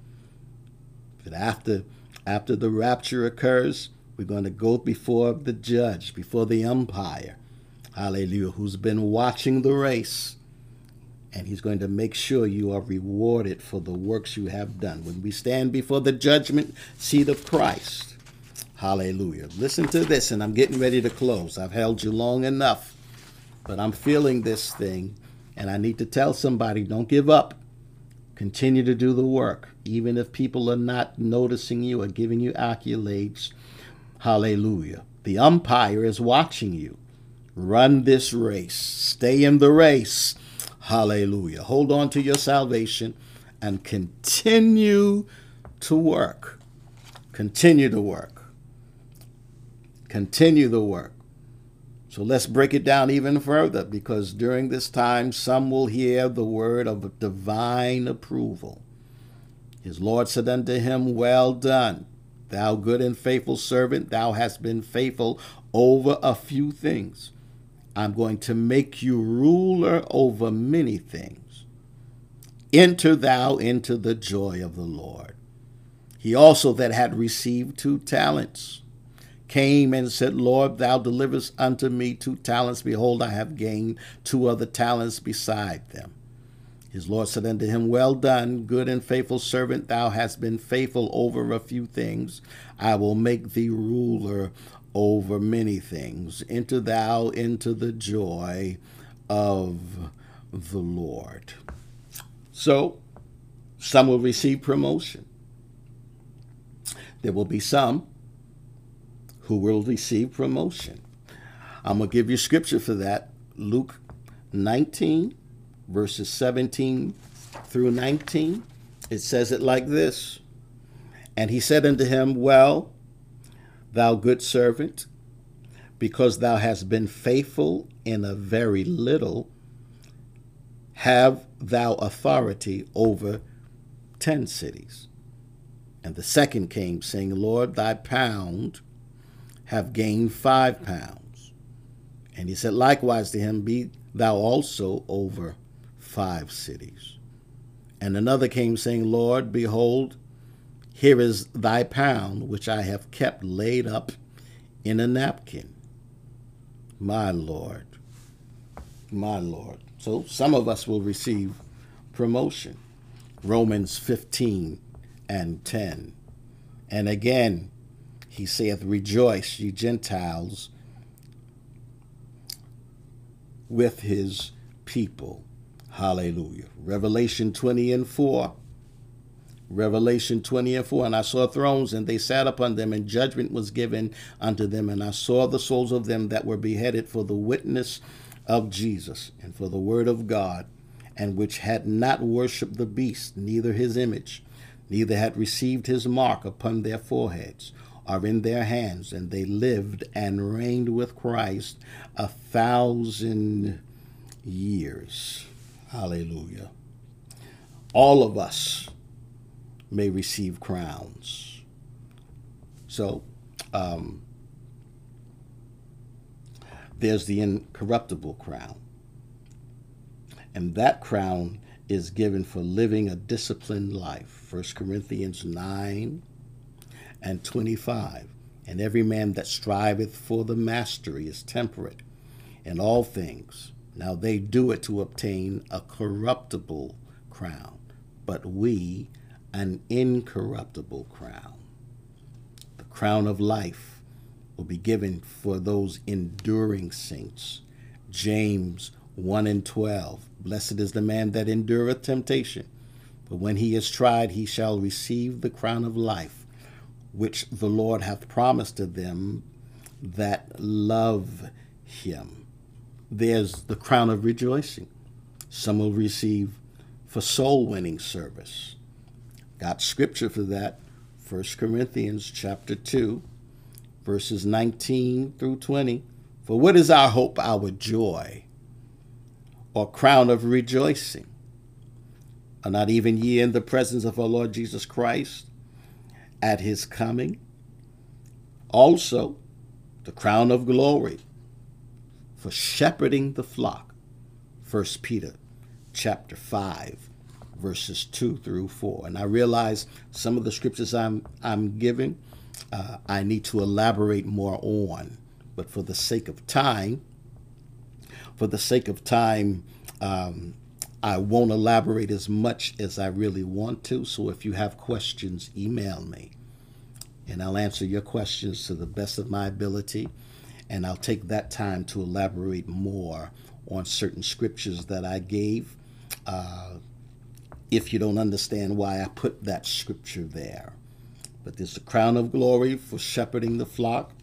But after after the rapture occurs, we're going to go before the judge, before the umpire, hallelujah, who's been watching the race. And he's going to make sure you are rewarded for the works you have done. When we stand before the judgment seat of Christ, hallelujah. Listen to this, and I'm getting ready to close. I've held you long enough, but I'm feeling this thing, and I need to tell somebody don't give up. Continue to do the work, even if people are not noticing you or giving you accolades. Hallelujah. The umpire is watching you. Run this race. Stay in the race. Hallelujah. Hold on to your salvation and continue to work. Continue to work. Continue the work. So let's break it down even further because during this time, some will hear the word of divine approval. His Lord said unto him, Well done, thou good and faithful servant. Thou hast been faithful over a few things. I'm going to make you ruler over many things. Enter thou into the joy of the Lord. He also that had received two talents came and said, Lord, thou deliverest unto me two talents. Behold, I have gained two other talents beside them. His Lord said unto him, Well done, good and faithful servant. Thou hast been faithful over a few things. I will make thee ruler over many things. Enter thou into the joy of the Lord. So, some will receive promotion. There will be some who will receive promotion. I'm going to give you scripture for that. Luke 19, verses 17 through 19. It says it like this And he said unto him, Well, thou good servant, because thou hast been faithful in a very little, have thou authority over ten cities. And the second came, saying, Lord, thy pound have gained five pounds. And he said likewise to him, Be thou also over five cities. And another came, saying, Lord, behold, here is thy pound, which I have kept laid up in a napkin. My Lord, my Lord. So some of us will receive promotion. Romans 15 and 10. And again, he saith, Rejoice, ye Gentiles, with his people. Hallelujah. Revelation 20 and 4. Revelation 20 and 4. And I saw thrones, and they sat upon them, and judgment was given unto them. And I saw the souls of them that were beheaded for the witness of Jesus and for the word of God, and which had not worshipped the beast, neither his image, neither had received his mark upon their foreheads or in their hands. And they lived and reigned with Christ a thousand years. Hallelujah. All of us may receive crowns. So, um, there's the incorruptible crown. And that crown is given for living a disciplined life. 1 Corinthians 9 and 25. And every man that striveth for the mastery is temperate in all things. Now they do it to obtain a corruptible crown, but we an incorruptible crown. The crown of life will be given for those enduring saints. James 1 and 12. Blessed is the man that endureth temptation, for when he is tried, he shall receive the crown of life, which the Lord hath promised to them that love him. There's the crown of rejoicing. Some will receive for soul winning service. Got scripture for that. 1 Corinthians chapter 2, verses 19 through 20. For what is our hope, our joy, or crown of rejoicing? Are not even ye in the presence of our Lord Jesus Christ at his coming? Also, the crown of glory for shepherding the flock. 1 Peter chapter 5 verses 2 through 4. And I realize some of the scriptures I'm, I'm giving, uh, I need to elaborate more on. But for the sake of time, for the sake of time, um, I won't elaborate as much as I really want to. So if you have questions, email me and I'll answer your questions to the best of my ability. And I'll take that time to elaborate more on certain scriptures that I gave. Uh, if you don't understand why I put that scripture there. But there's a crown of glory for shepherding the flock,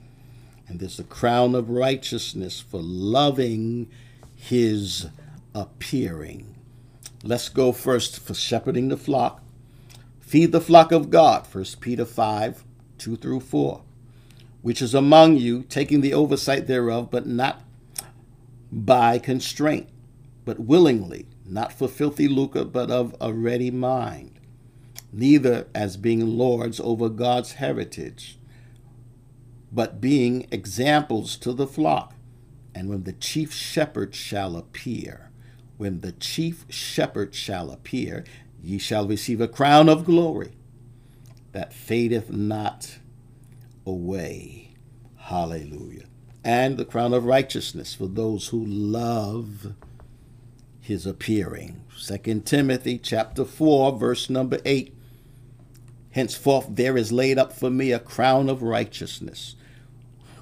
and there's a crown of righteousness for loving his appearing. Let's go first for shepherding the flock. Feed the flock of God, 1 Peter 5 2 through 4, which is among you, taking the oversight thereof, but not by constraint, but willingly not for filthy lucre, but of a ready mind, neither as being lords over God's heritage, but being examples to the flock. And when the chief shepherd shall appear, when the chief shepherd shall appear, ye shall receive a crown of glory that fadeth not away. Hallelujah. And the crown of righteousness for those who love his appearing. 2 Timothy chapter 4 verse number 8. Henceforth there is laid up for me a crown of righteousness,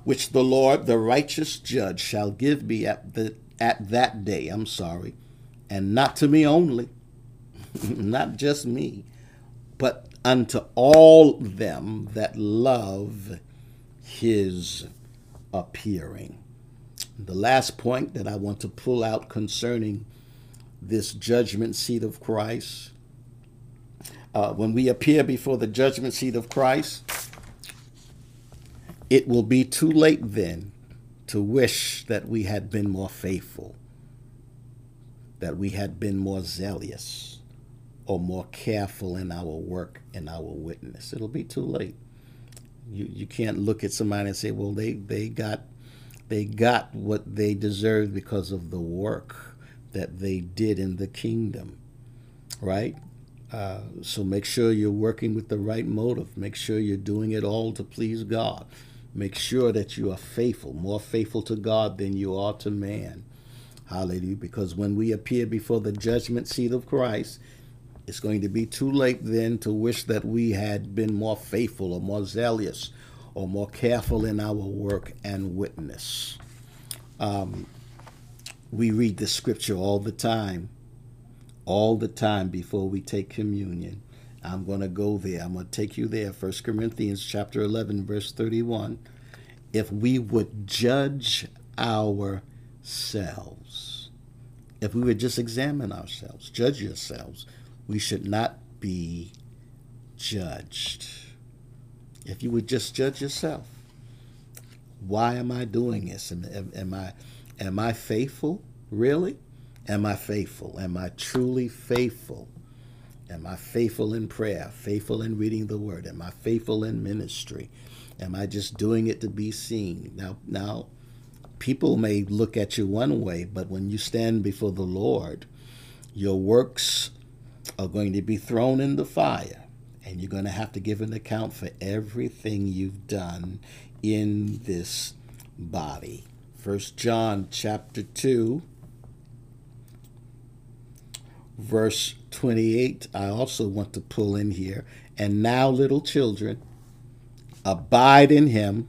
which the Lord, the righteous judge, shall give me at the at that day. I'm sorry, and not to me only, [LAUGHS] not just me, but unto all them that love his appearing. The last point that I want to pull out concerning this judgment seat of Christ, uh, when we appear before the judgment seat of Christ, it will be too late then to wish that we had been more faithful, that we had been more zealous or more careful in our work and our witness. It'll be too late. You, you can't look at somebody and say, well, they, they got they got what they deserved because of the work that they did in the kingdom, right? Uh, so make sure you're working with the right motive. Make sure you're doing it all to please God. Make sure that you are faithful, more faithful to God than you are to man. Hallelujah. Because when we appear before the judgment seat of Christ, it's going to be too late then to wish that we had been more faithful or more zealous or more careful in our work and witness. Um, we read the scripture all the time, all the time before we take communion. I'm going to go there. I'm going to take you there. 1 Corinthians chapter 11 verse 31. If we would judge ourselves, if we would just examine ourselves, judge yourselves, we should not be judged. If you would just judge yourself, why am I doing this? Am, am, am I am I faithful? Really? Am I faithful? Am I truly faithful? Am I faithful in prayer? Faithful in reading the word? Am I faithful in ministry? Am I just doing it to be seen? Now, now, people may look at you one way, but when you stand before the Lord, your works are going to be thrown in the fire, and you're going to have to give an account for everything you've done in this body. First John chapter 2 verse 28, I also want to pull in here. And now, little children, abide in him.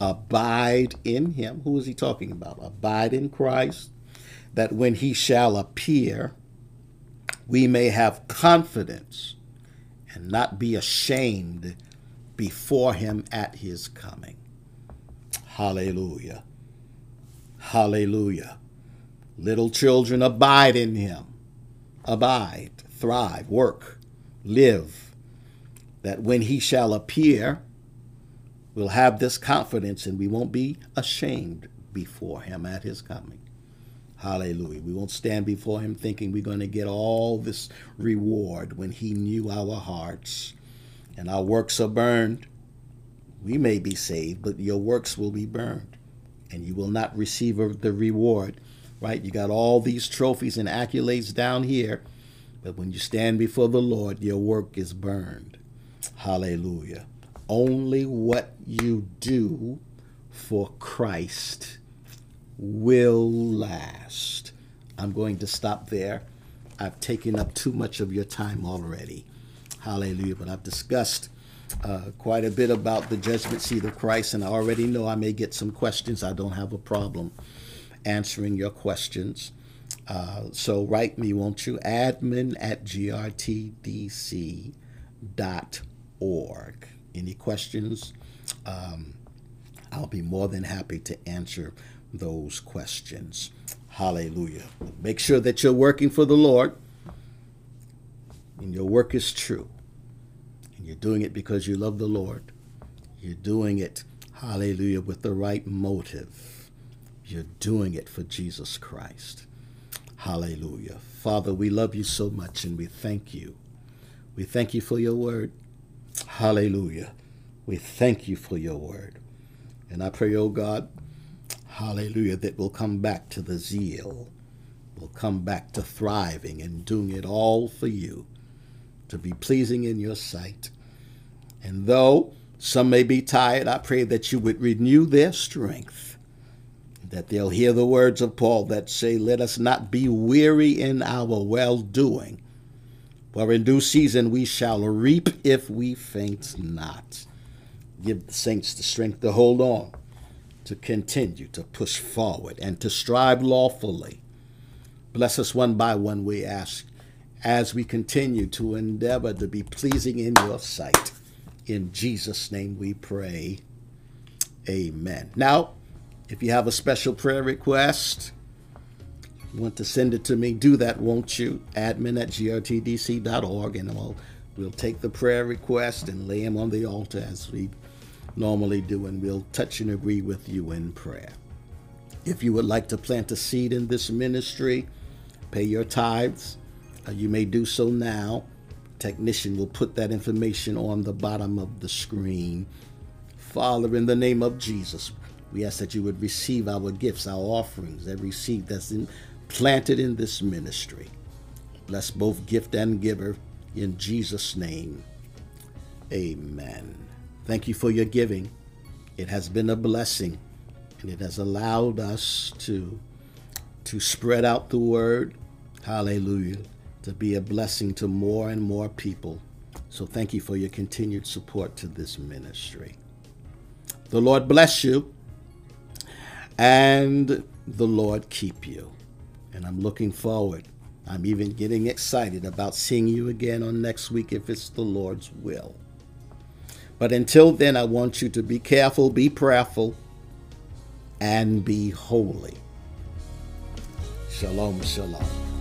Abide in him. Who is he talking about? Abide in Christ, that when he shall appear, we may have confidence and not be ashamed before him at his coming. Hallelujah. Hallelujah. Little children, abide in him abide, thrive, work, live, that when he shall appear, we'll have this confidence and we won't be ashamed before him at his coming. Hallelujah. We won't stand before him thinking we're going to get all this reward when he knew our hearts and our works are burned. We may be saved, but your works will be burned and you will not receive the reward right? You got all these trophies and accolades down here, but when you stand before the Lord, your work is burned. Hallelujah. Only what you do for Christ will last. I'm going to stop there. I've taken up too much of your time already. Hallelujah. But I've discussed uh, quite a bit about the judgment seat of Christ, and I already know I may get some questions. I don't have a problem answering your questions. Uh, so write me, won't you? Admin at grtdc.org. Any questions? Um, I'll be more than happy to answer those questions. Hallelujah. Make sure that you're working for the Lord and your work is true. And you're doing it because you love the Lord. You're doing it, hallelujah, with the right motive. You're doing it for Jesus Christ. Hallelujah. Father, we love you so much and we thank you. We thank you for your word. Hallelujah. We thank you for your word. And I pray, oh God, hallelujah, that we'll come back to the zeal. We'll come back to thriving and doing it all for you to be pleasing in your sight. And though some may be tired, I pray that you would renew their strength that they'll hear the words of Paul that say, Let us not be weary in our well doing, for in due season we shall reap if we faint not. Give the saints the strength to hold on, to continue, to push forward, and to strive lawfully. Bless us one by one, we ask, as we continue to endeavor to be pleasing in your sight. In Jesus' name we pray. Amen. Now, if you have a special prayer request, want to send it to me, do that, won't you? Admin at grtdc.org, and we'll, we'll take the prayer request and lay them on the altar as we normally do, and we'll touch and agree with you in prayer. If you would like to plant a seed in this ministry, pay your tithes, uh, you may do so now. Technician will put that information on the bottom of the screen. Father, in the name of Jesus, we ask that you would receive our gifts, our offerings, every seed that's in, planted in this ministry. Bless both gift and giver in Jesus' name. Amen. Thank you for your giving. It has been a blessing and it has allowed us to to spread out the word. Hallelujah. To be a blessing to more and more people. So thank you for your continued support to this ministry. The Lord bless you and the Lord keep you. And I'm looking forward. I'm even getting excited about seeing you again on next week if it's the Lord's will. But until then, I want you to be careful, be prayerful, and be holy. Shalom, shalom.